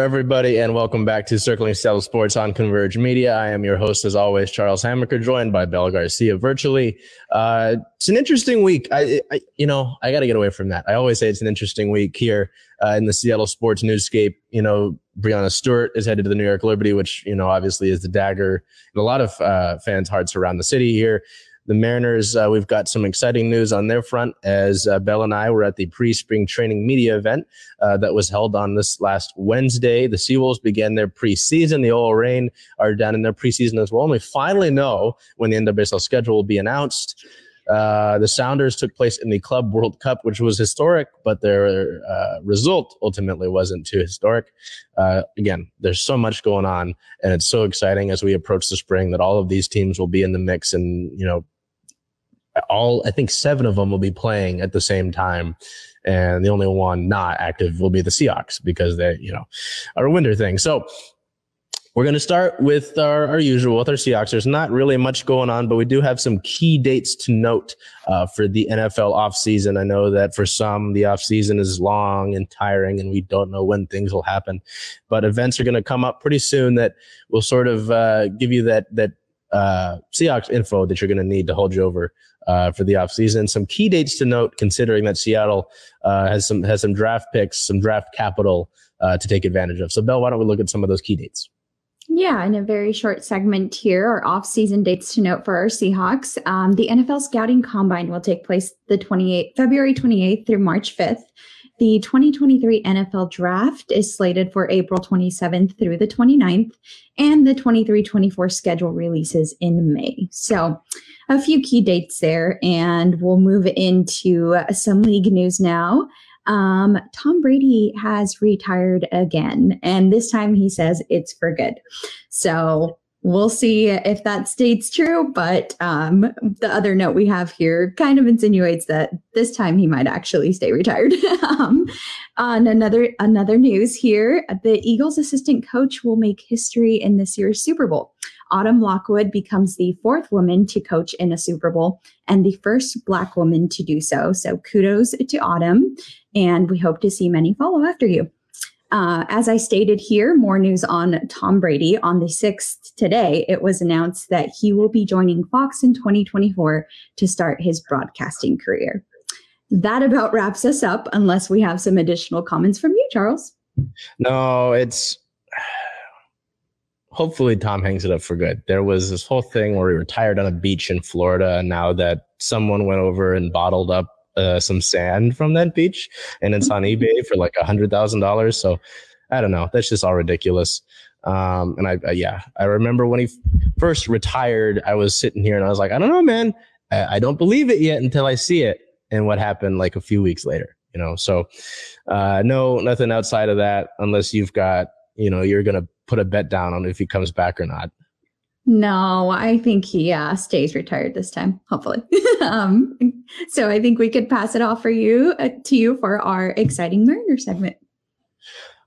Everybody, and welcome back to Circling Seattle Sports on Converge Media. I am your host, as always, Charles Hammaker, joined by Belle Garcia virtually. Uh, it's an interesting week. I, I you know, I got to get away from that. I always say it's an interesting week here uh, in the Seattle sports newscape. You know, Breanna Stewart is headed to the New York Liberty, which you know obviously is the dagger in a lot of uh, fans' hearts around the city here the Mariners, uh, we've got some exciting news on their front as uh, Belle and I were at the pre spring training media event uh, that was held on this last Wednesday. The Seawolves began their preseason. The OL Reign are down in their preseason as well. And we finally know when the NWSL schedule will be announced. Uh, the Sounders took place in the Club World Cup, which was historic, but their uh, result ultimately wasn't too historic. Uh, again, there's so much going on, and it's so exciting as we approach the spring that all of these teams will be in the mix and you know all I think seven of them will be playing at the same time, and the only one not active will be the Seahawks because they you know are a winter thing. So we're going to start with our, our, usual with our Seahawks. There's not really much going on, but we do have some key dates to note uh, for the NFL offseason. I know that for some, the offseason is long and tiring, and we don't know when things will happen. But events are going to come up pretty soon that will sort of uh, give you that that uh, Seahawks info that you're going to need to hold you over uh, for the offseason. Some key dates to note, considering that Seattle uh, has some has some draft picks, some draft capital uh, to take advantage of. So, Belle, why don't we look at some of those key dates? Yeah, in a very short segment here, our off-season dates to note for our Seahawks. Um, the NFL Scouting Combine will take place the 28th, February 28th through March 5th. The 2023 NFL Draft is slated for April 27th through the 29th, and the 23 24 schedule releases in May. So, a few key dates there, and we'll move into some league news now. Um, Tom Brady has retired again, and this time he says it's for good. So, we'll see if that states true. But um, the other note we have here kind of insinuates that this time he might actually stay retired. um, on another another news here, the Eagles' assistant coach will make history in this year's Super Bowl. Autumn Lockwood becomes the fourth woman to coach in a Super Bowl and the first Black woman to do so. So kudos to Autumn, and we hope to see many follow after you. Uh, as I stated here, more news on Tom Brady. On the 6th today, it was announced that he will be joining Fox in 2024 to start his broadcasting career. That about wraps us up, unless we have some additional comments from you, Charles. No, it's hopefully Tom hangs it up for good. There was this whole thing where he retired on a beach in Florida, and now that someone went over and bottled up uh, some sand from that beach, and it's on eBay for like a hundred thousand dollars. So I don't know. That's just all ridiculous. Um, and I, uh, yeah, I remember when he f- first retired, I was sitting here and I was like, I don't know, man. I, I, don't believe it yet until I see it. And what happened like a few weeks later, you know? So, uh, no, nothing outside of that, unless you've got, you know, you're going to put a bet down on if he comes back or not. No, I think he uh, stays retired this time, hopefully. um, so I think we could pass it off for you uh, to you for our exciting Mariner segment.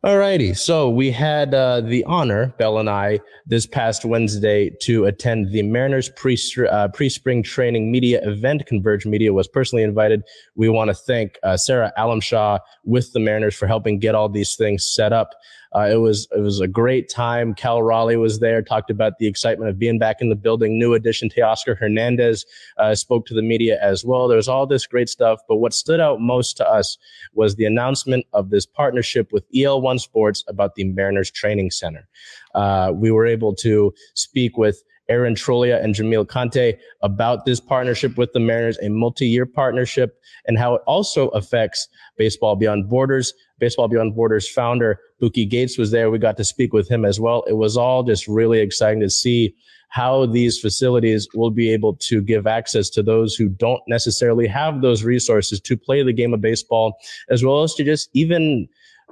All righty. So we had uh, the honor, Belle and I, this past Wednesday to attend the Mariners pre uh, pre-spring training media event. Converge Media was personally invited. We want to thank uh, Sarah Alamshaw with the Mariners for helping get all these things set up. Uh, it was it was a great time. Cal Raleigh was there, talked about the excitement of being back in the building. New addition Teoscar Hernandez uh, spoke to the media as well. There was all this great stuff, but what stood out most to us was the announcement of this partnership with EL1 Sports about the Mariners Training Center. Uh, we were able to speak with Aaron Trolia and Jamil Conte about this partnership with the Mariners, a multi-year partnership, and how it also affects Baseball Beyond Borders. Baseball Beyond Borders founder Buki Gates was there. We got to speak with him as well. It was all just really exciting to see how these facilities will be able to give access to those who don't necessarily have those resources to play the game of baseball, as well as to just even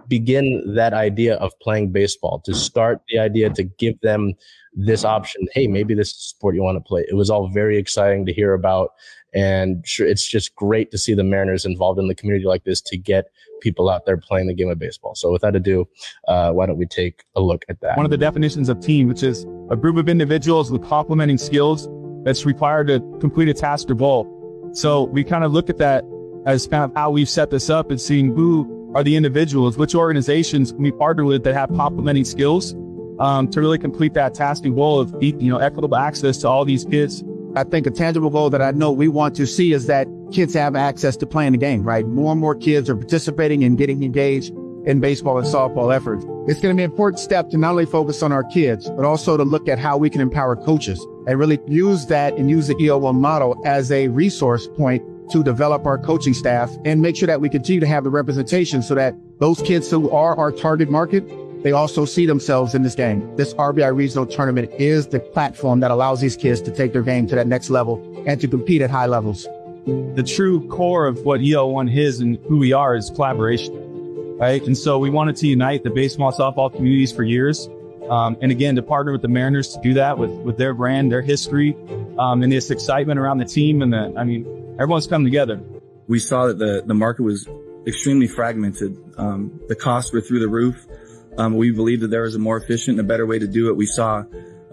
begin that idea of playing baseball, to start the idea to give them this option. Hey, maybe this is a sport you want to play. It was all very exciting to hear about. And sure, it's just great to see the Mariners involved in the community like this to get people out there playing the game of baseball. So without ado, uh, why don't we take a look at that? One of the definitions of team, which is a group of individuals with complementing skills that's required to complete a task or goal. So we kind of look at that as kind of how we've set this up and seeing who are the individuals, which organizations we partner with that have complementing skills um, to really complete that task and goal of you know equitable access to all these kids. I think a tangible goal that I know we want to see is that kids have access to playing the game, right? More and more kids are participating and getting engaged in baseball and softball efforts. It's going to be an important step to not only focus on our kids, but also to look at how we can empower coaches and really use that and use the EL1 model as a resource point to develop our coaching staff and make sure that we continue to have the representation so that those kids who are our target market, they also see themselves in this game. This RBI regional tournament is the platform that allows these kids to take their game to that next level and to compete at high levels. The true core of what EL1 is and who we are is collaboration, right? And so we wanted to unite the baseball softball communities for years. Um, and again, to partner with the Mariners to do that with, with their brand, their history, um, and this excitement around the team. And the, I mean, everyone's come together. We saw that the, the market was extremely fragmented. Um, the costs were through the roof. Um, we believe that there was a more efficient and a better way to do it. We saw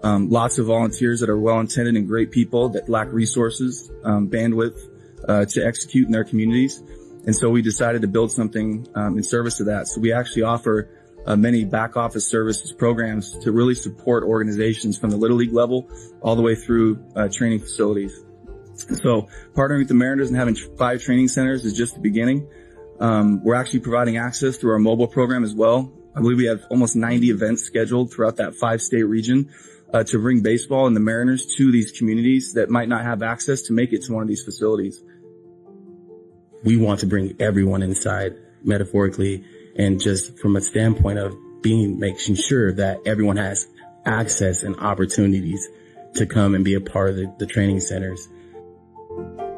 um, lots of volunteers that are well intended and great people that lack resources, um, bandwidth uh, to execute in their communities. And so we decided to build something um, in service to that. So we actually offer uh, many back office services programs to really support organizations from the little league level all the way through uh, training facilities. So partnering with the Mariners and having five training centers is just the beginning. Um, we're actually providing access through our mobile program as well. I believe we have almost 90 events scheduled throughout that five state region uh, to bring baseball and the Mariners to these communities that might not have access to make it to one of these facilities. We want to bring everyone inside metaphorically and just from a standpoint of being, making sure that everyone has access and opportunities to come and be a part of the, the training centers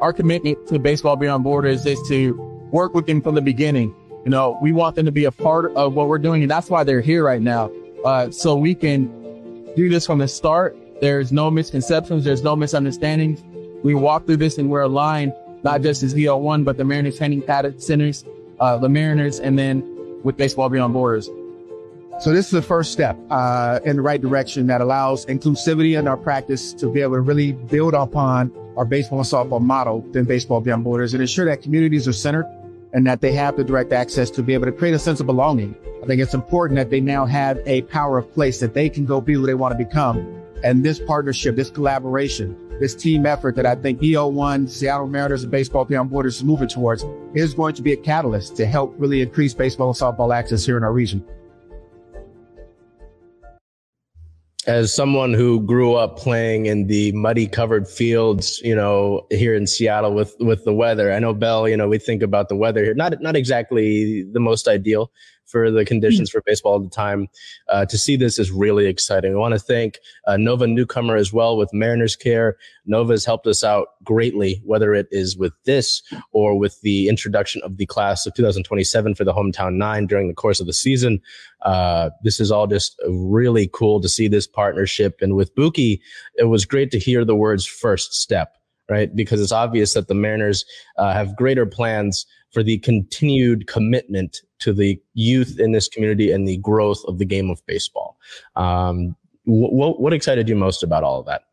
our commitment to Baseball Beyond Borders is to work with them from the beginning. You know, we want them to be a part of what we're doing, and that's why they're here right now. Uh, so we can do this from the start. There's no misconceptions. There's no misunderstandings. We walk through this and we're aligned, not just as EL1, but the Mariners Training Centers, uh, the Mariners, and then with Baseball Beyond Borders. So this is the first step uh, in the right direction that allows inclusivity in our practice to be able to really build upon our baseball and softball model than baseball beyond borders and ensure that communities are centered and that they have the direct access to be able to create a sense of belonging. I think it's important that they now have a power of place that they can go be who they want to become. And this partnership, this collaboration, this team effort that I think EL1, Seattle Mariners, and Baseball Beyond Borders is moving towards is going to be a catalyst to help really increase baseball and softball access here in our region. As someone who grew up playing in the muddy covered fields, you know, here in Seattle with with the weather. I know Belle, you know, we think about the weather here, not not exactly the most ideal for the conditions for baseball at the time. Uh, to see this is really exciting. I want to thank uh, Nova Newcomer as well with Mariners Care. Nova has helped us out greatly, whether it is with this or with the introduction of the class of 2027 for the hometown nine during the course of the season. Uh, this is all just really cool to see this partnership. And with Buki, it was great to hear the words first step right? Because it's obvious that the Mariners uh, have greater plans for the continued commitment to the youth in this community and the growth of the game of baseball. Um, what, what excited you most about all of that?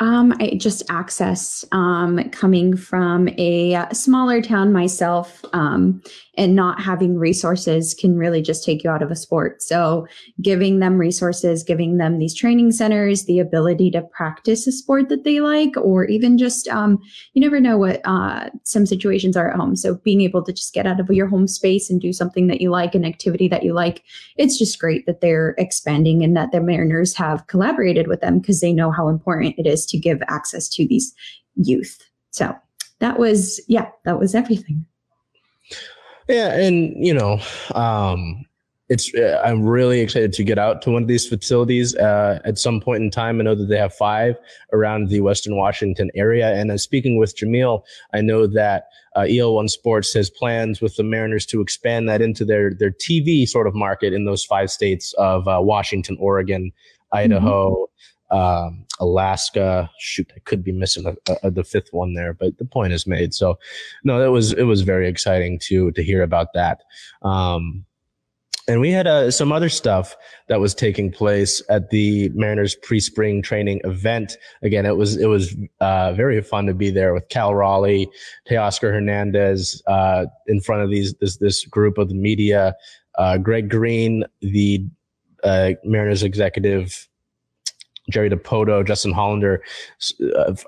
Um, I just access um, coming from a smaller town myself, um, and not having resources can really just take you out of a sport. So, giving them resources, giving them these training centers, the ability to practice a sport that they like, or even just um, you never know what uh, some situations are at home. So, being able to just get out of your home space and do something that you like, an activity that you like, it's just great that they're expanding and that the Mariners have collaborated with them because they know how important it is to give access to these youth. So that was, yeah, that was everything. Yeah. And, you know, um, it's uh, i'm really excited to get out to one of these facilities uh, at some point in time i know that they have five around the western washington area and uh, speaking with jameel i know that uh, el1 sports has plans with the mariners to expand that into their their tv sort of market in those five states of uh, washington oregon idaho mm-hmm um, Alaska. Shoot, I could be missing a, a, the fifth one there, but the point is made. So, no, that was it was very exciting to to hear about that. Um, and we had uh, some other stuff that was taking place at the Mariners pre-spring training event. Again, it was it was uh, very fun to be there with Cal Raleigh, Teoscar Hernandez uh, in front of these this this group of the media. Uh, Greg Green, the uh, Mariners executive Jerry Dipoto, Justin Hollander,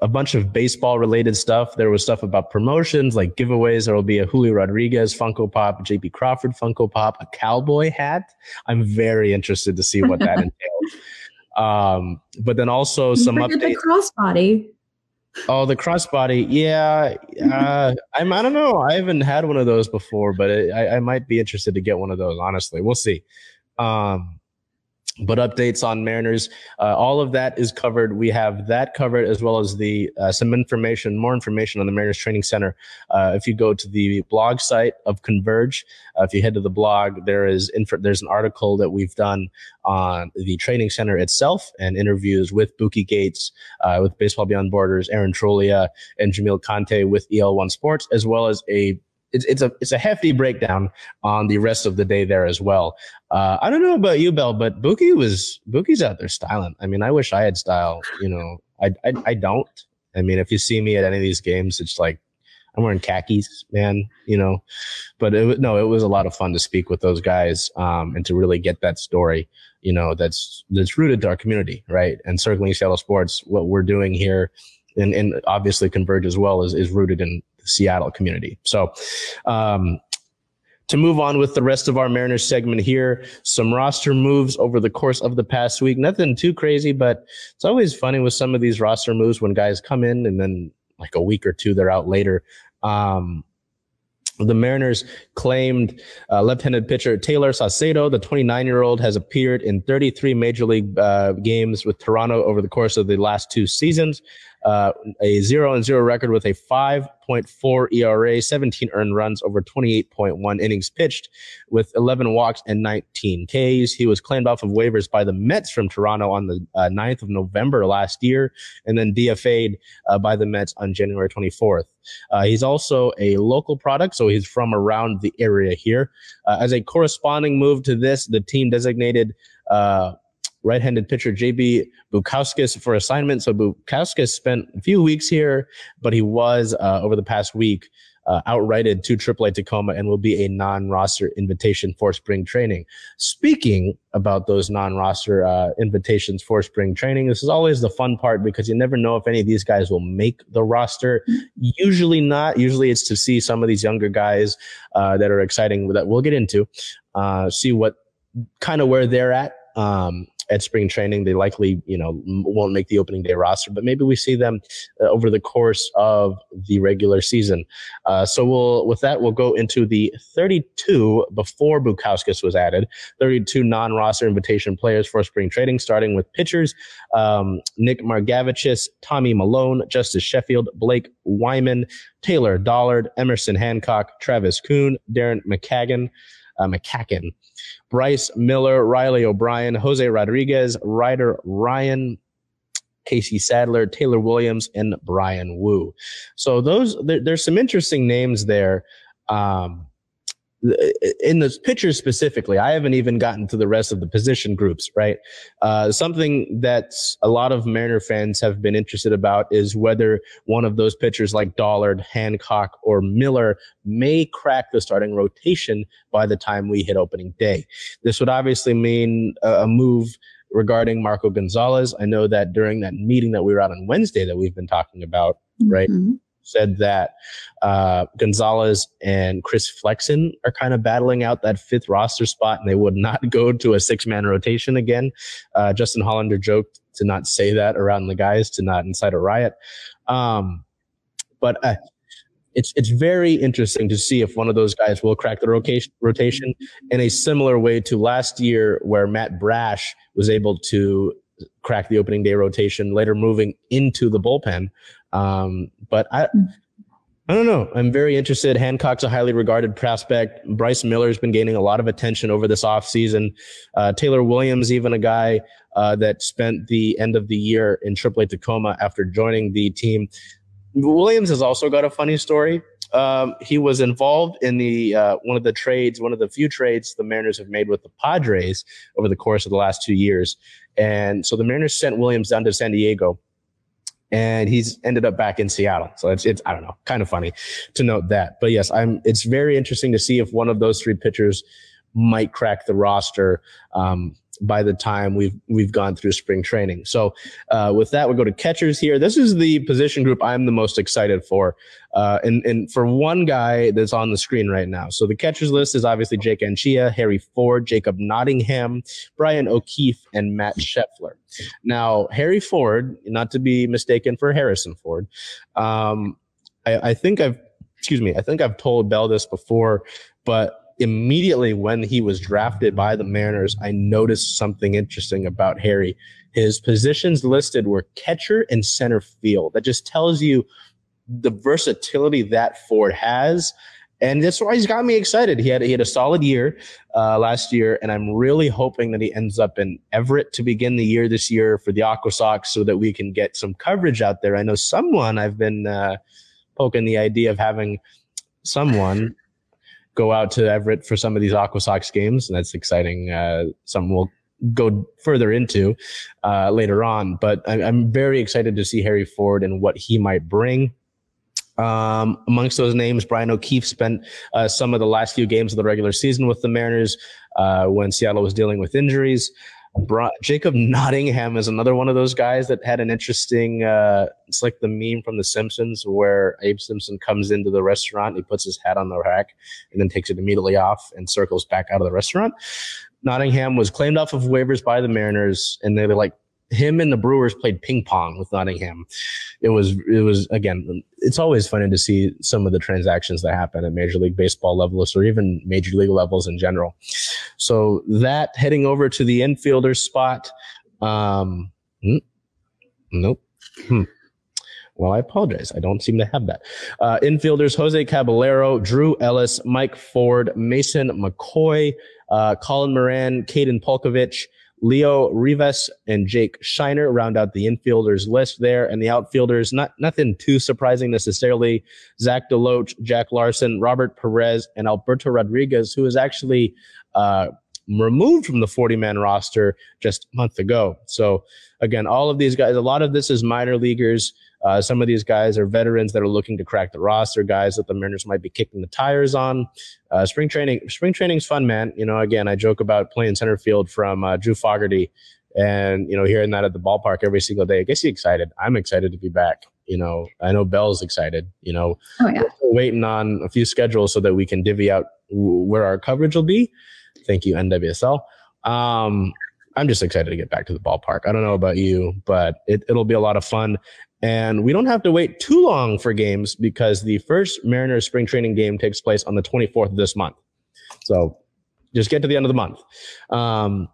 a bunch of baseball related stuff. There was stuff about promotions like giveaways. There will be a Julio Rodriguez Funko Pop, JP Crawford Funko Pop, a cowboy hat. I'm very interested to see what that entails. Um, but then also some updates. The crossbody. Oh, the crossbody. Yeah. Uh, I'm, I don't know. I haven't had one of those before, but it, I, I might be interested to get one of those, honestly. We'll see. Um, but updates on Mariners, uh, all of that is covered. We have that covered as well as the uh, some information, more information on the Mariners Training Center. Uh, if you go to the blog site of Converge, uh, if you head to the blog, there is inf- there's an article that we've done on the training center itself and interviews with Buki Gates, uh, with Baseball Beyond Borders, Aaron Trolia, and Jamil Conte with EL1 Sports, as well as a it's, it's a it's a hefty breakdown on the rest of the day there as well. Uh, I don't know about you, Belle, but Buki was Buki's out there styling. I mean, I wish I had style. You know, I, I I don't. I mean, if you see me at any of these games, it's like I'm wearing khakis, man. You know, but it, no, it was a lot of fun to speak with those guys um, and to really get that story. You know, that's that's rooted to our community, right? And circling Seattle sports, what we're doing here, and, and obviously Converge as well is is rooted in Seattle community. So, um, to move on with the rest of our Mariners segment here, some roster moves over the course of the past week. Nothing too crazy, but it's always funny with some of these roster moves when guys come in and then like a week or two they're out later. Um, the Mariners claimed uh, left-handed pitcher Taylor Saucedo, the 29-year-old, has appeared in 33 major league uh, games with Toronto over the course of the last two seasons uh, a zero and zero record with a 5.4 ERA, 17 earned runs over 28.1 innings pitched with 11 walks and 19 Ks. He was claimed off of waivers by the Mets from Toronto on the uh, 9th of November last year and then DFA'd uh, by the Mets on January 24th. Uh, he's also a local product, so he's from around the area here. Uh, as a corresponding move to this, the team designated uh, right-handed pitcher JB Bukauskas for assignment. So Bukauskas spent a few weeks here, but he was uh, over the past week uh, outrighted to AAA Tacoma and will be a non-roster invitation for spring training. Speaking about those non-roster uh, invitations for spring training, this is always the fun part because you never know if any of these guys will make the roster. Usually not. Usually it's to see some of these younger guys uh, that are exciting that we'll get into, uh, see what kind of where they're at um, at spring training. They likely, you know, won't make the opening day roster, but maybe we see them uh, over the course of the regular season. Uh, so we'll, with that, we'll go into the 32 before Bukauskas was added, 32 non-roster invitation players for spring training, starting with pitchers, um, Nick Margevicius, Tommy Milone, Justus Sheffield, Blake Weiman, Taylor Dollard, Emerson Hancock, Travis Kuhn, Darren McKagan, uh, McCacken, Bryce Miller, Riley O'Brien, Jose Rodriguez, Ryder Ryan, Casey Sadler, Taylor Williams, and Bryan Woo. So those there, there's some interesting names there. Um, in the pitchers specifically, I haven't even gotten to the rest of the position groups, right? Uh, something that a lot of Mariner fans have been interested about is whether one of those pitchers like Dollard, Hancock, or Miller may crack the starting rotation by the time we hit opening day. This would obviously mean a, a move regarding Marco Gonzalez. I know that during that meeting that we were at on Wednesday that we've been talking about, right? Said that uh, Gonzalez and Chris Flexen are kind of battling out that fifth roster spot, and they would not go to a six man rotation again. Uh, Justin Hollander joked to not say that around the guys to not incite a riot. Um, but uh, it's it's very interesting to see if one of those guys will crack the rotation rotation in a similar way to last year, where Matt Brash was able to crack the opening day rotation, later moving into the bullpen. Um, but I, I don't know. I'm very interested. Hancock's a highly regarded prospect. Bryce Miller's been gaining a lot of attention over this offseason. Uh, Taylor Williams, even a guy uh, that spent the end of the year in AAA Tacoma after joining the team. Williams has also got a funny story. Um, he was involved in the uh, one of the trades, one of the few trades the Mariners have made with the Padres over the course of the last two years. And so the Mariners sent Williams down to San Diego and he's ended up back in Seattle. So it's, it's, I don't know, kind of funny to note that. But yes, I'm, it's very interesting to see if one of those three pitchers might crack the roster. Um, by the time we've we've gone through spring training. So uh, with that, we go to catchers here. This is the position group I'm the most excited for, uh, and and for one guy that's on the screen right now. So the catchers list is obviously Jake Anchia, Harry Ford, Jacob Nottingham, Brian O'Keefe, and Matt Scheffler. Now Harry Ford, not to be mistaken for Harrison Ford, um, I, I think I've excuse me, I think I've told Belle this before, but immediately when he was drafted by the Mariners, I noticed something interesting about Harry. His positions listed were catcher and center field. That just tells you the versatility that Ford has. And that's why he's got me excited. He had he had a solid year uh, last year, and I'm really hoping that he ends up in Everett to begin the year this year for the Aqua Sox, so that we can get some coverage out there. I know someone I've been uh, poking the idea of having someone go out to Everett for some of these Aqua Sox games, and that's exciting. Uh, something we'll go further into uh, later on, but I'm, I'm very excited to see Harry Ford and what he might bring. Um, amongst those names, Brian O'Keefe spent uh, some of the last few games of the regular season with the Mariners uh, when Seattle was dealing with injuries. Bra- Jacob Nottingham is another one of those guys that had an interesting. Uh, it's like the meme from The Simpsons where Abe Simpson comes into the restaurant, he puts his hat on the rack, and then takes it immediately off and circles back out of the restaurant. Nottingham was claimed off of waivers by the Mariners, and they like him and the Brewers played ping pong with Nottingham. It was it was again. It's always funny to see some of the transactions that happen at Major League Baseball levels or even Major League levels in general. So that heading over to the infielder spot. Um, hmm, nope. Hmm. Well, I apologize. I don't seem to have that. Uh, infielders Jose Caballero, Drew Ellis, Mike Ford, Mason McCoy, uh, Colin Moran, Kaden Polcovich, Leo Rivas and Jake Scheiner round out the infielders list there. And the outfielders, not nothing too surprising necessarily. Zach Deloach, Jack Larsen, Robert Perez, and Alberto Rodriguez, who is actually uh, removed from the 40 man roster just a month ago. So, again, all of these guys, a lot of this is minor leaguers. Uh, some of these guys are veterans that are looking to crack the roster, guys that the Mariners might be kicking the tires on. Uh, spring training, spring training's fun, man. You know, again, I joke about playing center field from uh, Drew Fogarty, and you know, hearing that at the ballpark every single day, it gets you excited. I'm excited to be back. You know, I know Belle's excited. You know, Oh yeah. we're waiting on a few schedules so that we can divvy out w- where our coverage will be. Thank you, NWSL. Um, I'm just excited to get back to the ballpark. I don't know about you, but it, it'll be a lot of fun. And we don't have to wait too long for games because the first Mariners spring training game takes place on the 24th of this month. So just get to the end of the month. Um,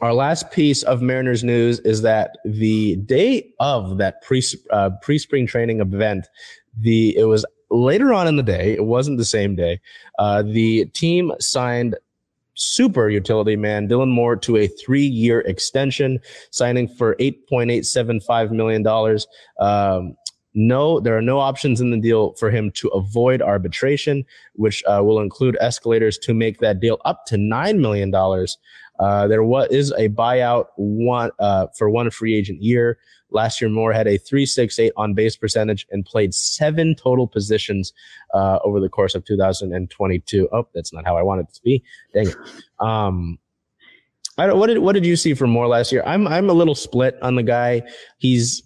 our last piece of Mariners news is that the day of that pre uh, pre spring training event, the it was later on in the day. It wasn't the same day. Uh, the team signed super utility man Dylan Moore to a three year extension, signing for eight point eight seven five million dollars. Um, no, there are no options in the deal for him to avoid arbitration, which uh, will include escalators to make that deal up to $9 million. Uh, there was, is a buyout one uh, for one free agent year. Last year, Moore had a 368 on base percentage and played seven total positions uh, over the course of 2022. Oh, that's not how I wanted it to be. Dang it. Um, I don't, what did what did you see from Moore last year? I'm I'm a little split on the guy. He's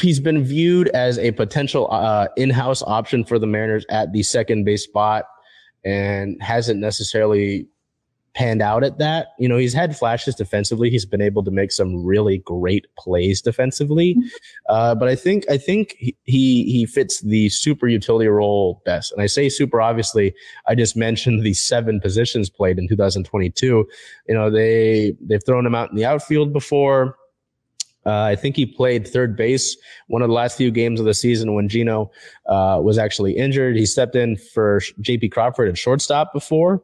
he's been viewed as a potential uh, in-house option for the Mariners at the second base spot, and hasn't necessarily panned out at that. You know, he's had flashes defensively. He's been able to make some really great plays defensively. Mm-hmm. Uh, but I think I think he he fits the super utility role best. And I say super obviously. I just mentioned the seven positions played in 2022. You know, they they've thrown him out in the outfield before. Uh, I think he played third base one of the last few games of the season when Geno uh, was actually injured. He stepped in for J.P. Crawford at shortstop before.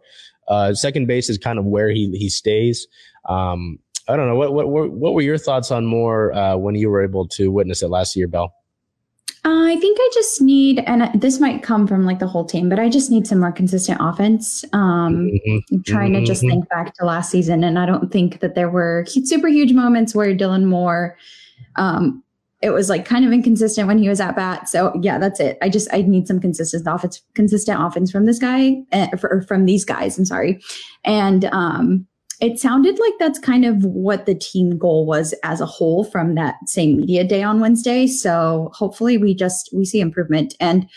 Uh, second base is kind of where he he stays. Um, I don't know what what what were your thoughts on Moore uh, when you were able to witness it last year, Belle? Uh, I think I just need, and this might come from like the whole team, but I just need some more consistent offense. Um, mm-hmm. Trying to just mm-hmm. think back to last season, and I don't think that there were super huge moments where Dylan Moore um, it was like kind of inconsistent when he was at bat. So yeah, that's it. I just I need some consistent offense, consistent offense from this guy, uh, for, from these guys. I'm sorry, and um, it sounded like that's kind of what the team goal was as a whole from that same media day on Wednesday. So hopefully we just we see improvement. And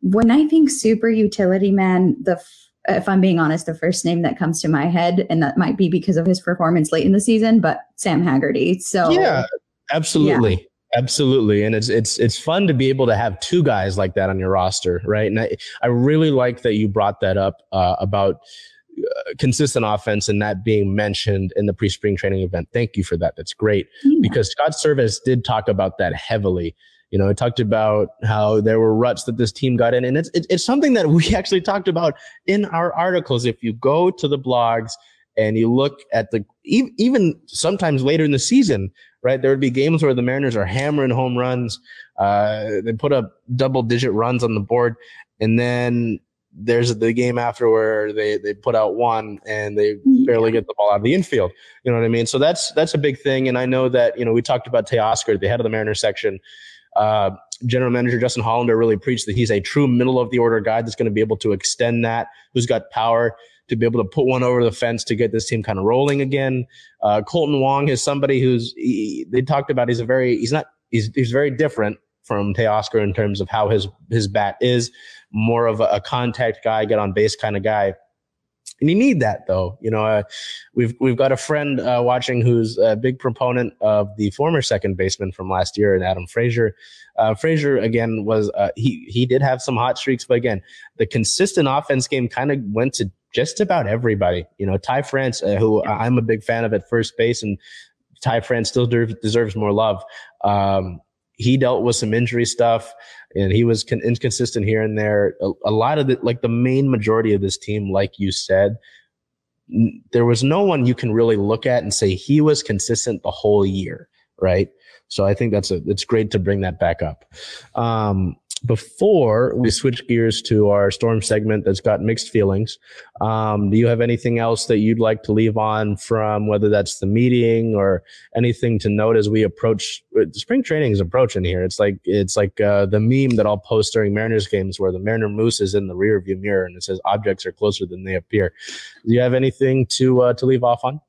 when I think super utility man, the if I'm being honest, the first name that comes to my head, and that might be because of his performance late in the season, but Sam Haggerty. So yeah, absolutely. Yeah. Absolutely, and it's it's it's fun to be able to have two guys like that on your roster, right? And I I really like that you brought that up uh, about uh, consistent offense and that being mentioned in the pre-spring training event. Thank you for that. That's great yeah. because Scott Servais did talk about that heavily. You know, it talked about how there were ruts that this team got in, and it's it's something that we actually talked about in our articles. If you go to the blogs and you look at the even sometimes later in the season right? There would be games where the Mariners are hammering home runs. Uh, they put up double digit runs on the board. And then there's the game after where they, they put out one and they barely get the ball out of the infield. You know what I mean? So that's, that's a big thing. And I know that, you know, we talked about Teoscar, the head of the Mariners section. Uh, General Manager Justin Hollander really preached that he's a true middle of the order guy that's going to be able to extend that, who's got power to be able to put one over the fence to get this team kind of rolling again. Uh, Kolten Wong is somebody who's he, they talked about. He's a very he's not he's he's very different from Teoscar in terms of how his his bat is more of a, a contact guy, get on base kind of guy. And you need that though. You know, uh, we've we've got a friend uh, watching who's a big proponent of the former second baseman from last year, and Adam Frazier. Uh, Frazier again was uh, he he did have some hot streaks, but again, the consistent offense game kind of went to just about everybody. You know, Ty France, uh, who I'm a big fan of at first base, and Ty France still de- deserves more love. Um, he dealt with some injury stuff, and he was con- inconsistent here and there. A, a lot of the like the main majority of this team, like you said, n- there was no one you can really look at and say he was consistent the whole year, right? So I think that's a it's great to bring that back up. Um, before we switch gears to our storm segment that's got mixed feelings, um, do you have anything else that you'd like to leave on from whether that's the meeting or anything to note as we approach uh, spring training is approaching here? It's like it's like uh, the meme that I'll post during Mariners games where the Mariner Moose is in the rear view mirror and it says objects are closer than they appear. Do you have anything to uh, to leave off on?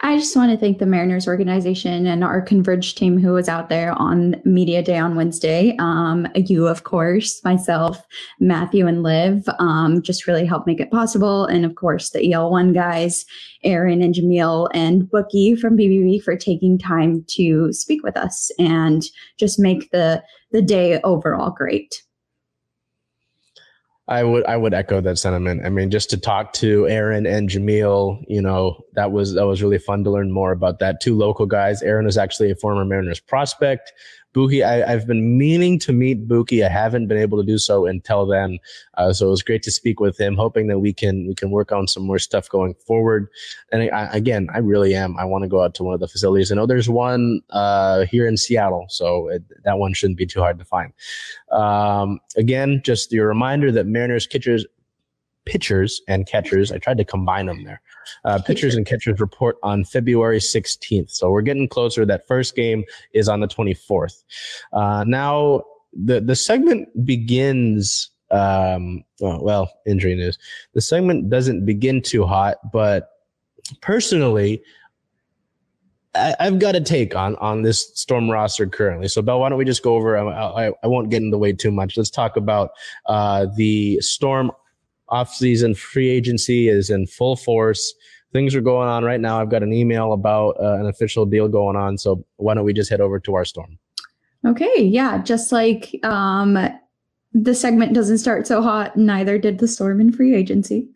I just want to thank the Mariners organization and our Converge team who was out there on Media Day on Wednesday. Um, you, of course, myself, Matthew, and Liv um, just really helped make it possible. And of course, the EL1 guys, Aaron and Jameel and Bookie from BBB for taking time to speak with us and just make the, the day overall great. I would I would echo that sentiment. I mean, just to talk to Aaron and Jameel, you know, that was that was really fun to learn more about that. Two local guys. Aaron is actually a former Mariners prospect. Buki, I, have been meaning to meet Buki. I haven't been able to do so until then. Uh, so it was great to speak with him, hoping that we can we can work on some more stuff going forward. And I, again, I really am. I want to go out to one of the facilities. I know there's one uh, here in Seattle, so it, that one shouldn't be too hard to find. Um, again, just your reminder that Mariners pitchers pitchers and catchers. I tried to combine them there. Uh, pitchers and catchers report on February 16th. So we're getting closer. That first game is on the 24th. Uh, now, the, the segment begins. Um, well, well, injury news. The segment doesn't begin too hot, but personally, I, have got a take on on this storm roster currently. So, Belle, why don't we just go over? I, I, I won't get in the way too much. Let's talk about uh, the storm off-season free agency is in full force. Things are going on right now. I've got an email about uh, an official deal going on. So why don't we just head over to our storm? Okay, yeah, just like um, the segment doesn't start so hot. Neither did the storm in free agency.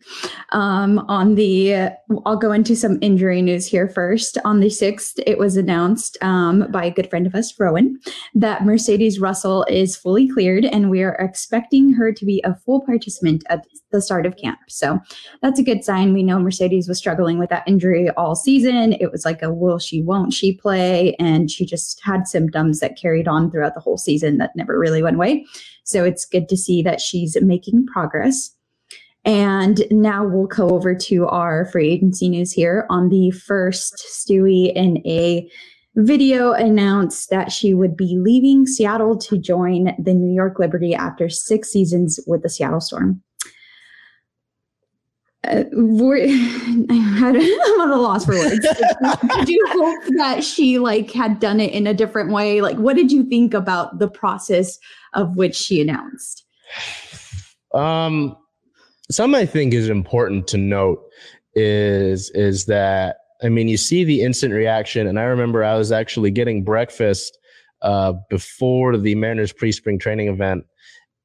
Um, on the, I'll go into some injury news here first. On the sixth, it was announced um, by a good friend of us, Rowan, that Mercedes Russell is fully cleared, and we are expecting her to be a full participant at the start of camp. So that's a good sign. We know Mercedes was struggling with that injury all season. It was like a will she, won't she play, and she just had symptoms that carried on throughout the whole season that never really went away. So it's good to see that she's making progress. And now we'll go over to our free agency news here. On the first, Stewie in a video announced that she would be leaving Seattle to join the New York Liberty after six seasons with the Seattle Storm. Uh, I'm at a loss for words. did you hope that she like had done it in a different way? Like, what did you think about the process of which she announced? Um, something I think is important to note is is that I mean you see the instant reaction, and I remember I was actually getting breakfast uh, before the Mariners pre-spring training event,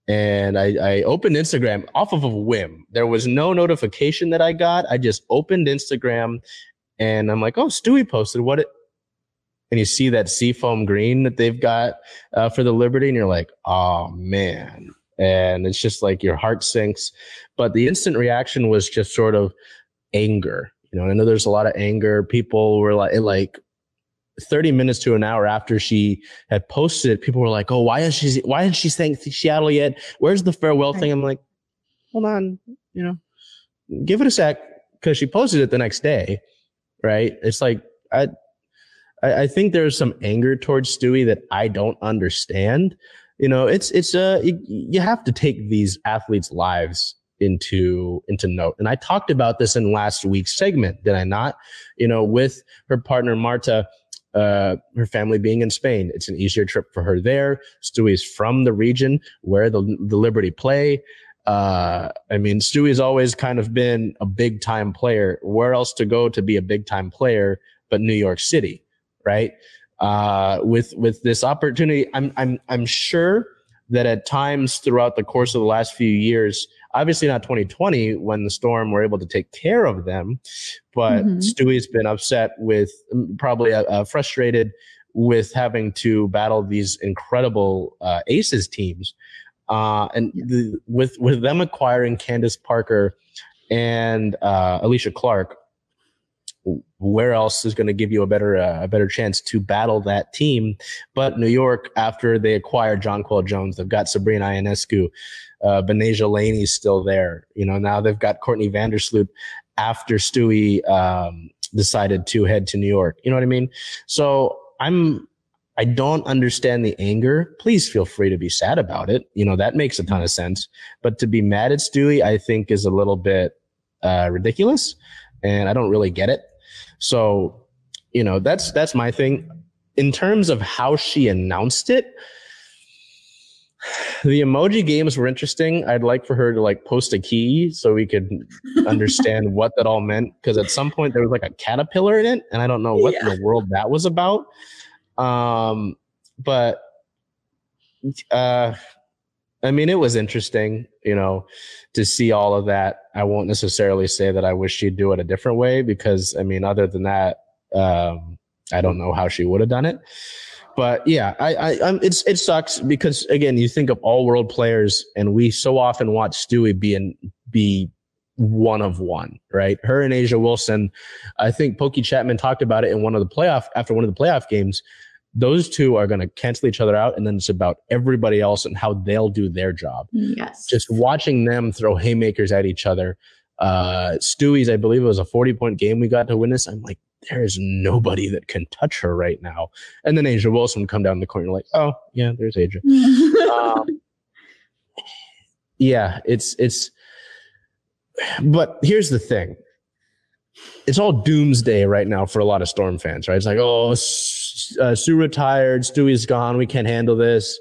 and I, I opened Instagram off of a whim. There was no notification that I got. I just opened Instagram, and I'm like, oh, Stewie posted what it and you see that seafoam green that they've got uh, for the Liberty, and you're like, oh man. And it's just like your heart sinks. But the instant reaction was just sort of anger. You know, I know there's a lot of anger. People were like, like 30 minutes to an hour after she had posted it, people were like, "Oh, why is she? Why isn't she saying Seattle yet? Where's the farewell thing?" I'm like, "Hold on, you know, give it a sec," because she posted it the next day, right? It's like I, I, I think there's some anger towards Stewie that I don't understand. You know, it's it's uh you, you have to take these athletes' lives into into note. And I talked about this in last week's segment, did I not? You know, with her partner Marta, uh, her family being in Spain, it's an easier trip for her there. Stewie's from the region where the the Liberty play. Uh, I mean, Stewie's always kind of been a big time player. Where else to go to be a big time player but New York City? right? Uh, with with this opportunity, I'm I'm I'm sure that at times throughout the course of the last few years, obviously not 2020 when the Storm were able to take care of them, but mm-hmm. Stewie's been upset with um, probably uh, uh, frustrated with having to battle these incredible uh, Aces teams, uh, and the, with with them acquiring Candace Parker and uh, Alysha Clark where else is going to give you a better uh, a better chance to battle that team? But New York, after they acquired John Jonquel Jones, they've got Sabrina Ionescu, uh, Betnijah Laney's still there. You know, now they've got Courtney Vandersloot after Stewie um, decided to head to New York. You know what I mean? So I'm I don't understand the anger. Please feel free to be sad about it. You know, that makes a ton of sense. But to be mad at Stewie, I think is a little bit uh, ridiculous. And I don't really get it. So, you know, that's that's my thing. In terms of how she announced it, the emoji games were interesting. I'd like for her to like post a key so we could understand what that all meant. Because at some point there was like a caterpillar in it, and I don't know what yeah. in the world that was about. Um, but uh, I mean, it was interesting, you know, to see all of that. I won't necessarily say that I wish she'd do it a different way because, I mean, other than that, um, I don't know how she would have done it. but yeah, I, I, I'm, it's it sucks because again, you think of all world players, and we so often watch Stewie be be one of one, right? Her and A'ja Wilson. I think Pokey Chatman talked about it in one of the playoff after one of the playoff games. Those two are going to cancel each other out, and then it's about everybody else and how they'll do their job. Yes. Just watching them throw haymakers at each other. Uh, Stewie's, I believe it was a 40 point game we got to witness. I'm like, there is nobody that can touch her right now. And then A'ja Wilson would come down the corner like, oh yeah, there's A'ja. um, yeah, it's it's. But here's the thing. It's all doomsday right now for a lot of Storm fans, right? It's like, oh, uh, Sue retired, Stewie's gone, we can't handle this.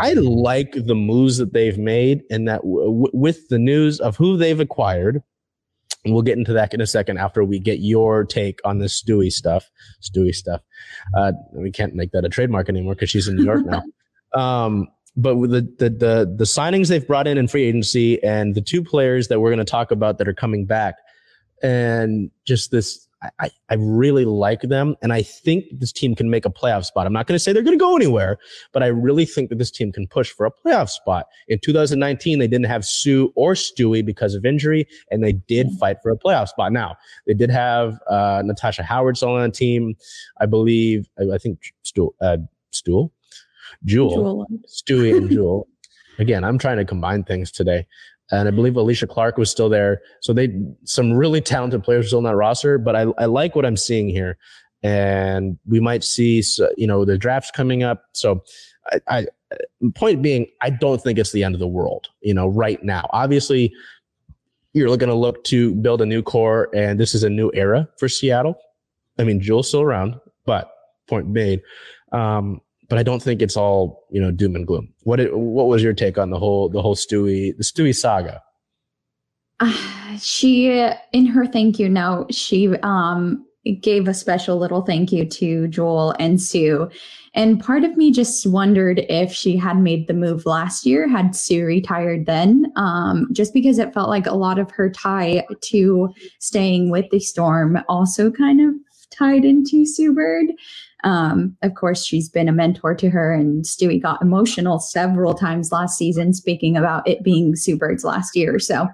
I like the moves that they've made, and that w- with the news of who they've acquired, and we'll get into that in a second after we get your take on this Stewie stuff. Stewie stuff. Uh, we can't make that a trademark anymore because she's in New York now. Um, but with the, the the the signings they've brought in in free agency and the two players that we're going to talk about that are coming back, and just this I, I really like them, and I think this team can make a playoff spot. I'm not going to say they're going to go anywhere, but I really think that this team can push for a playoff spot. In 2019, they didn't have Sue or Stewie because of injury, and they did mm-hmm. fight for a playoff spot. Now they did have uh, Natasha Howard still on the team, I believe. I, I think Stool, uh, Stool, Jewell, Jewell. Stewie, and Jewell. Again, I'm trying to combine things today and I believe Alysha Clark was still there. So they some really talented players still in that roster. But I, I like what I'm seeing here, and we might see you know the drafts coming up. So I, I point being, I don't think it's the end of the world. You know, right now, obviously. You're going to look to build a new core, and this is a new era for Seattle. I mean, Jewell's still around, but point made. Um, but I don't think it's all you know doom and gloom. What it, what was your take on the whole the whole Stewie the Stewie saga? Uh, she in her thank you note she um gave a special little thank you to Jewell and Sue. And part of me just wondered if she had made the move last year, had Sue retired then, um, just because it felt like a lot of her tie to staying with the Storm also kind of tied into Sue Bird. Um, of course, she's been a mentor to her, and Stewie got emotional several times last season, speaking about it being Sue Bird's last year. So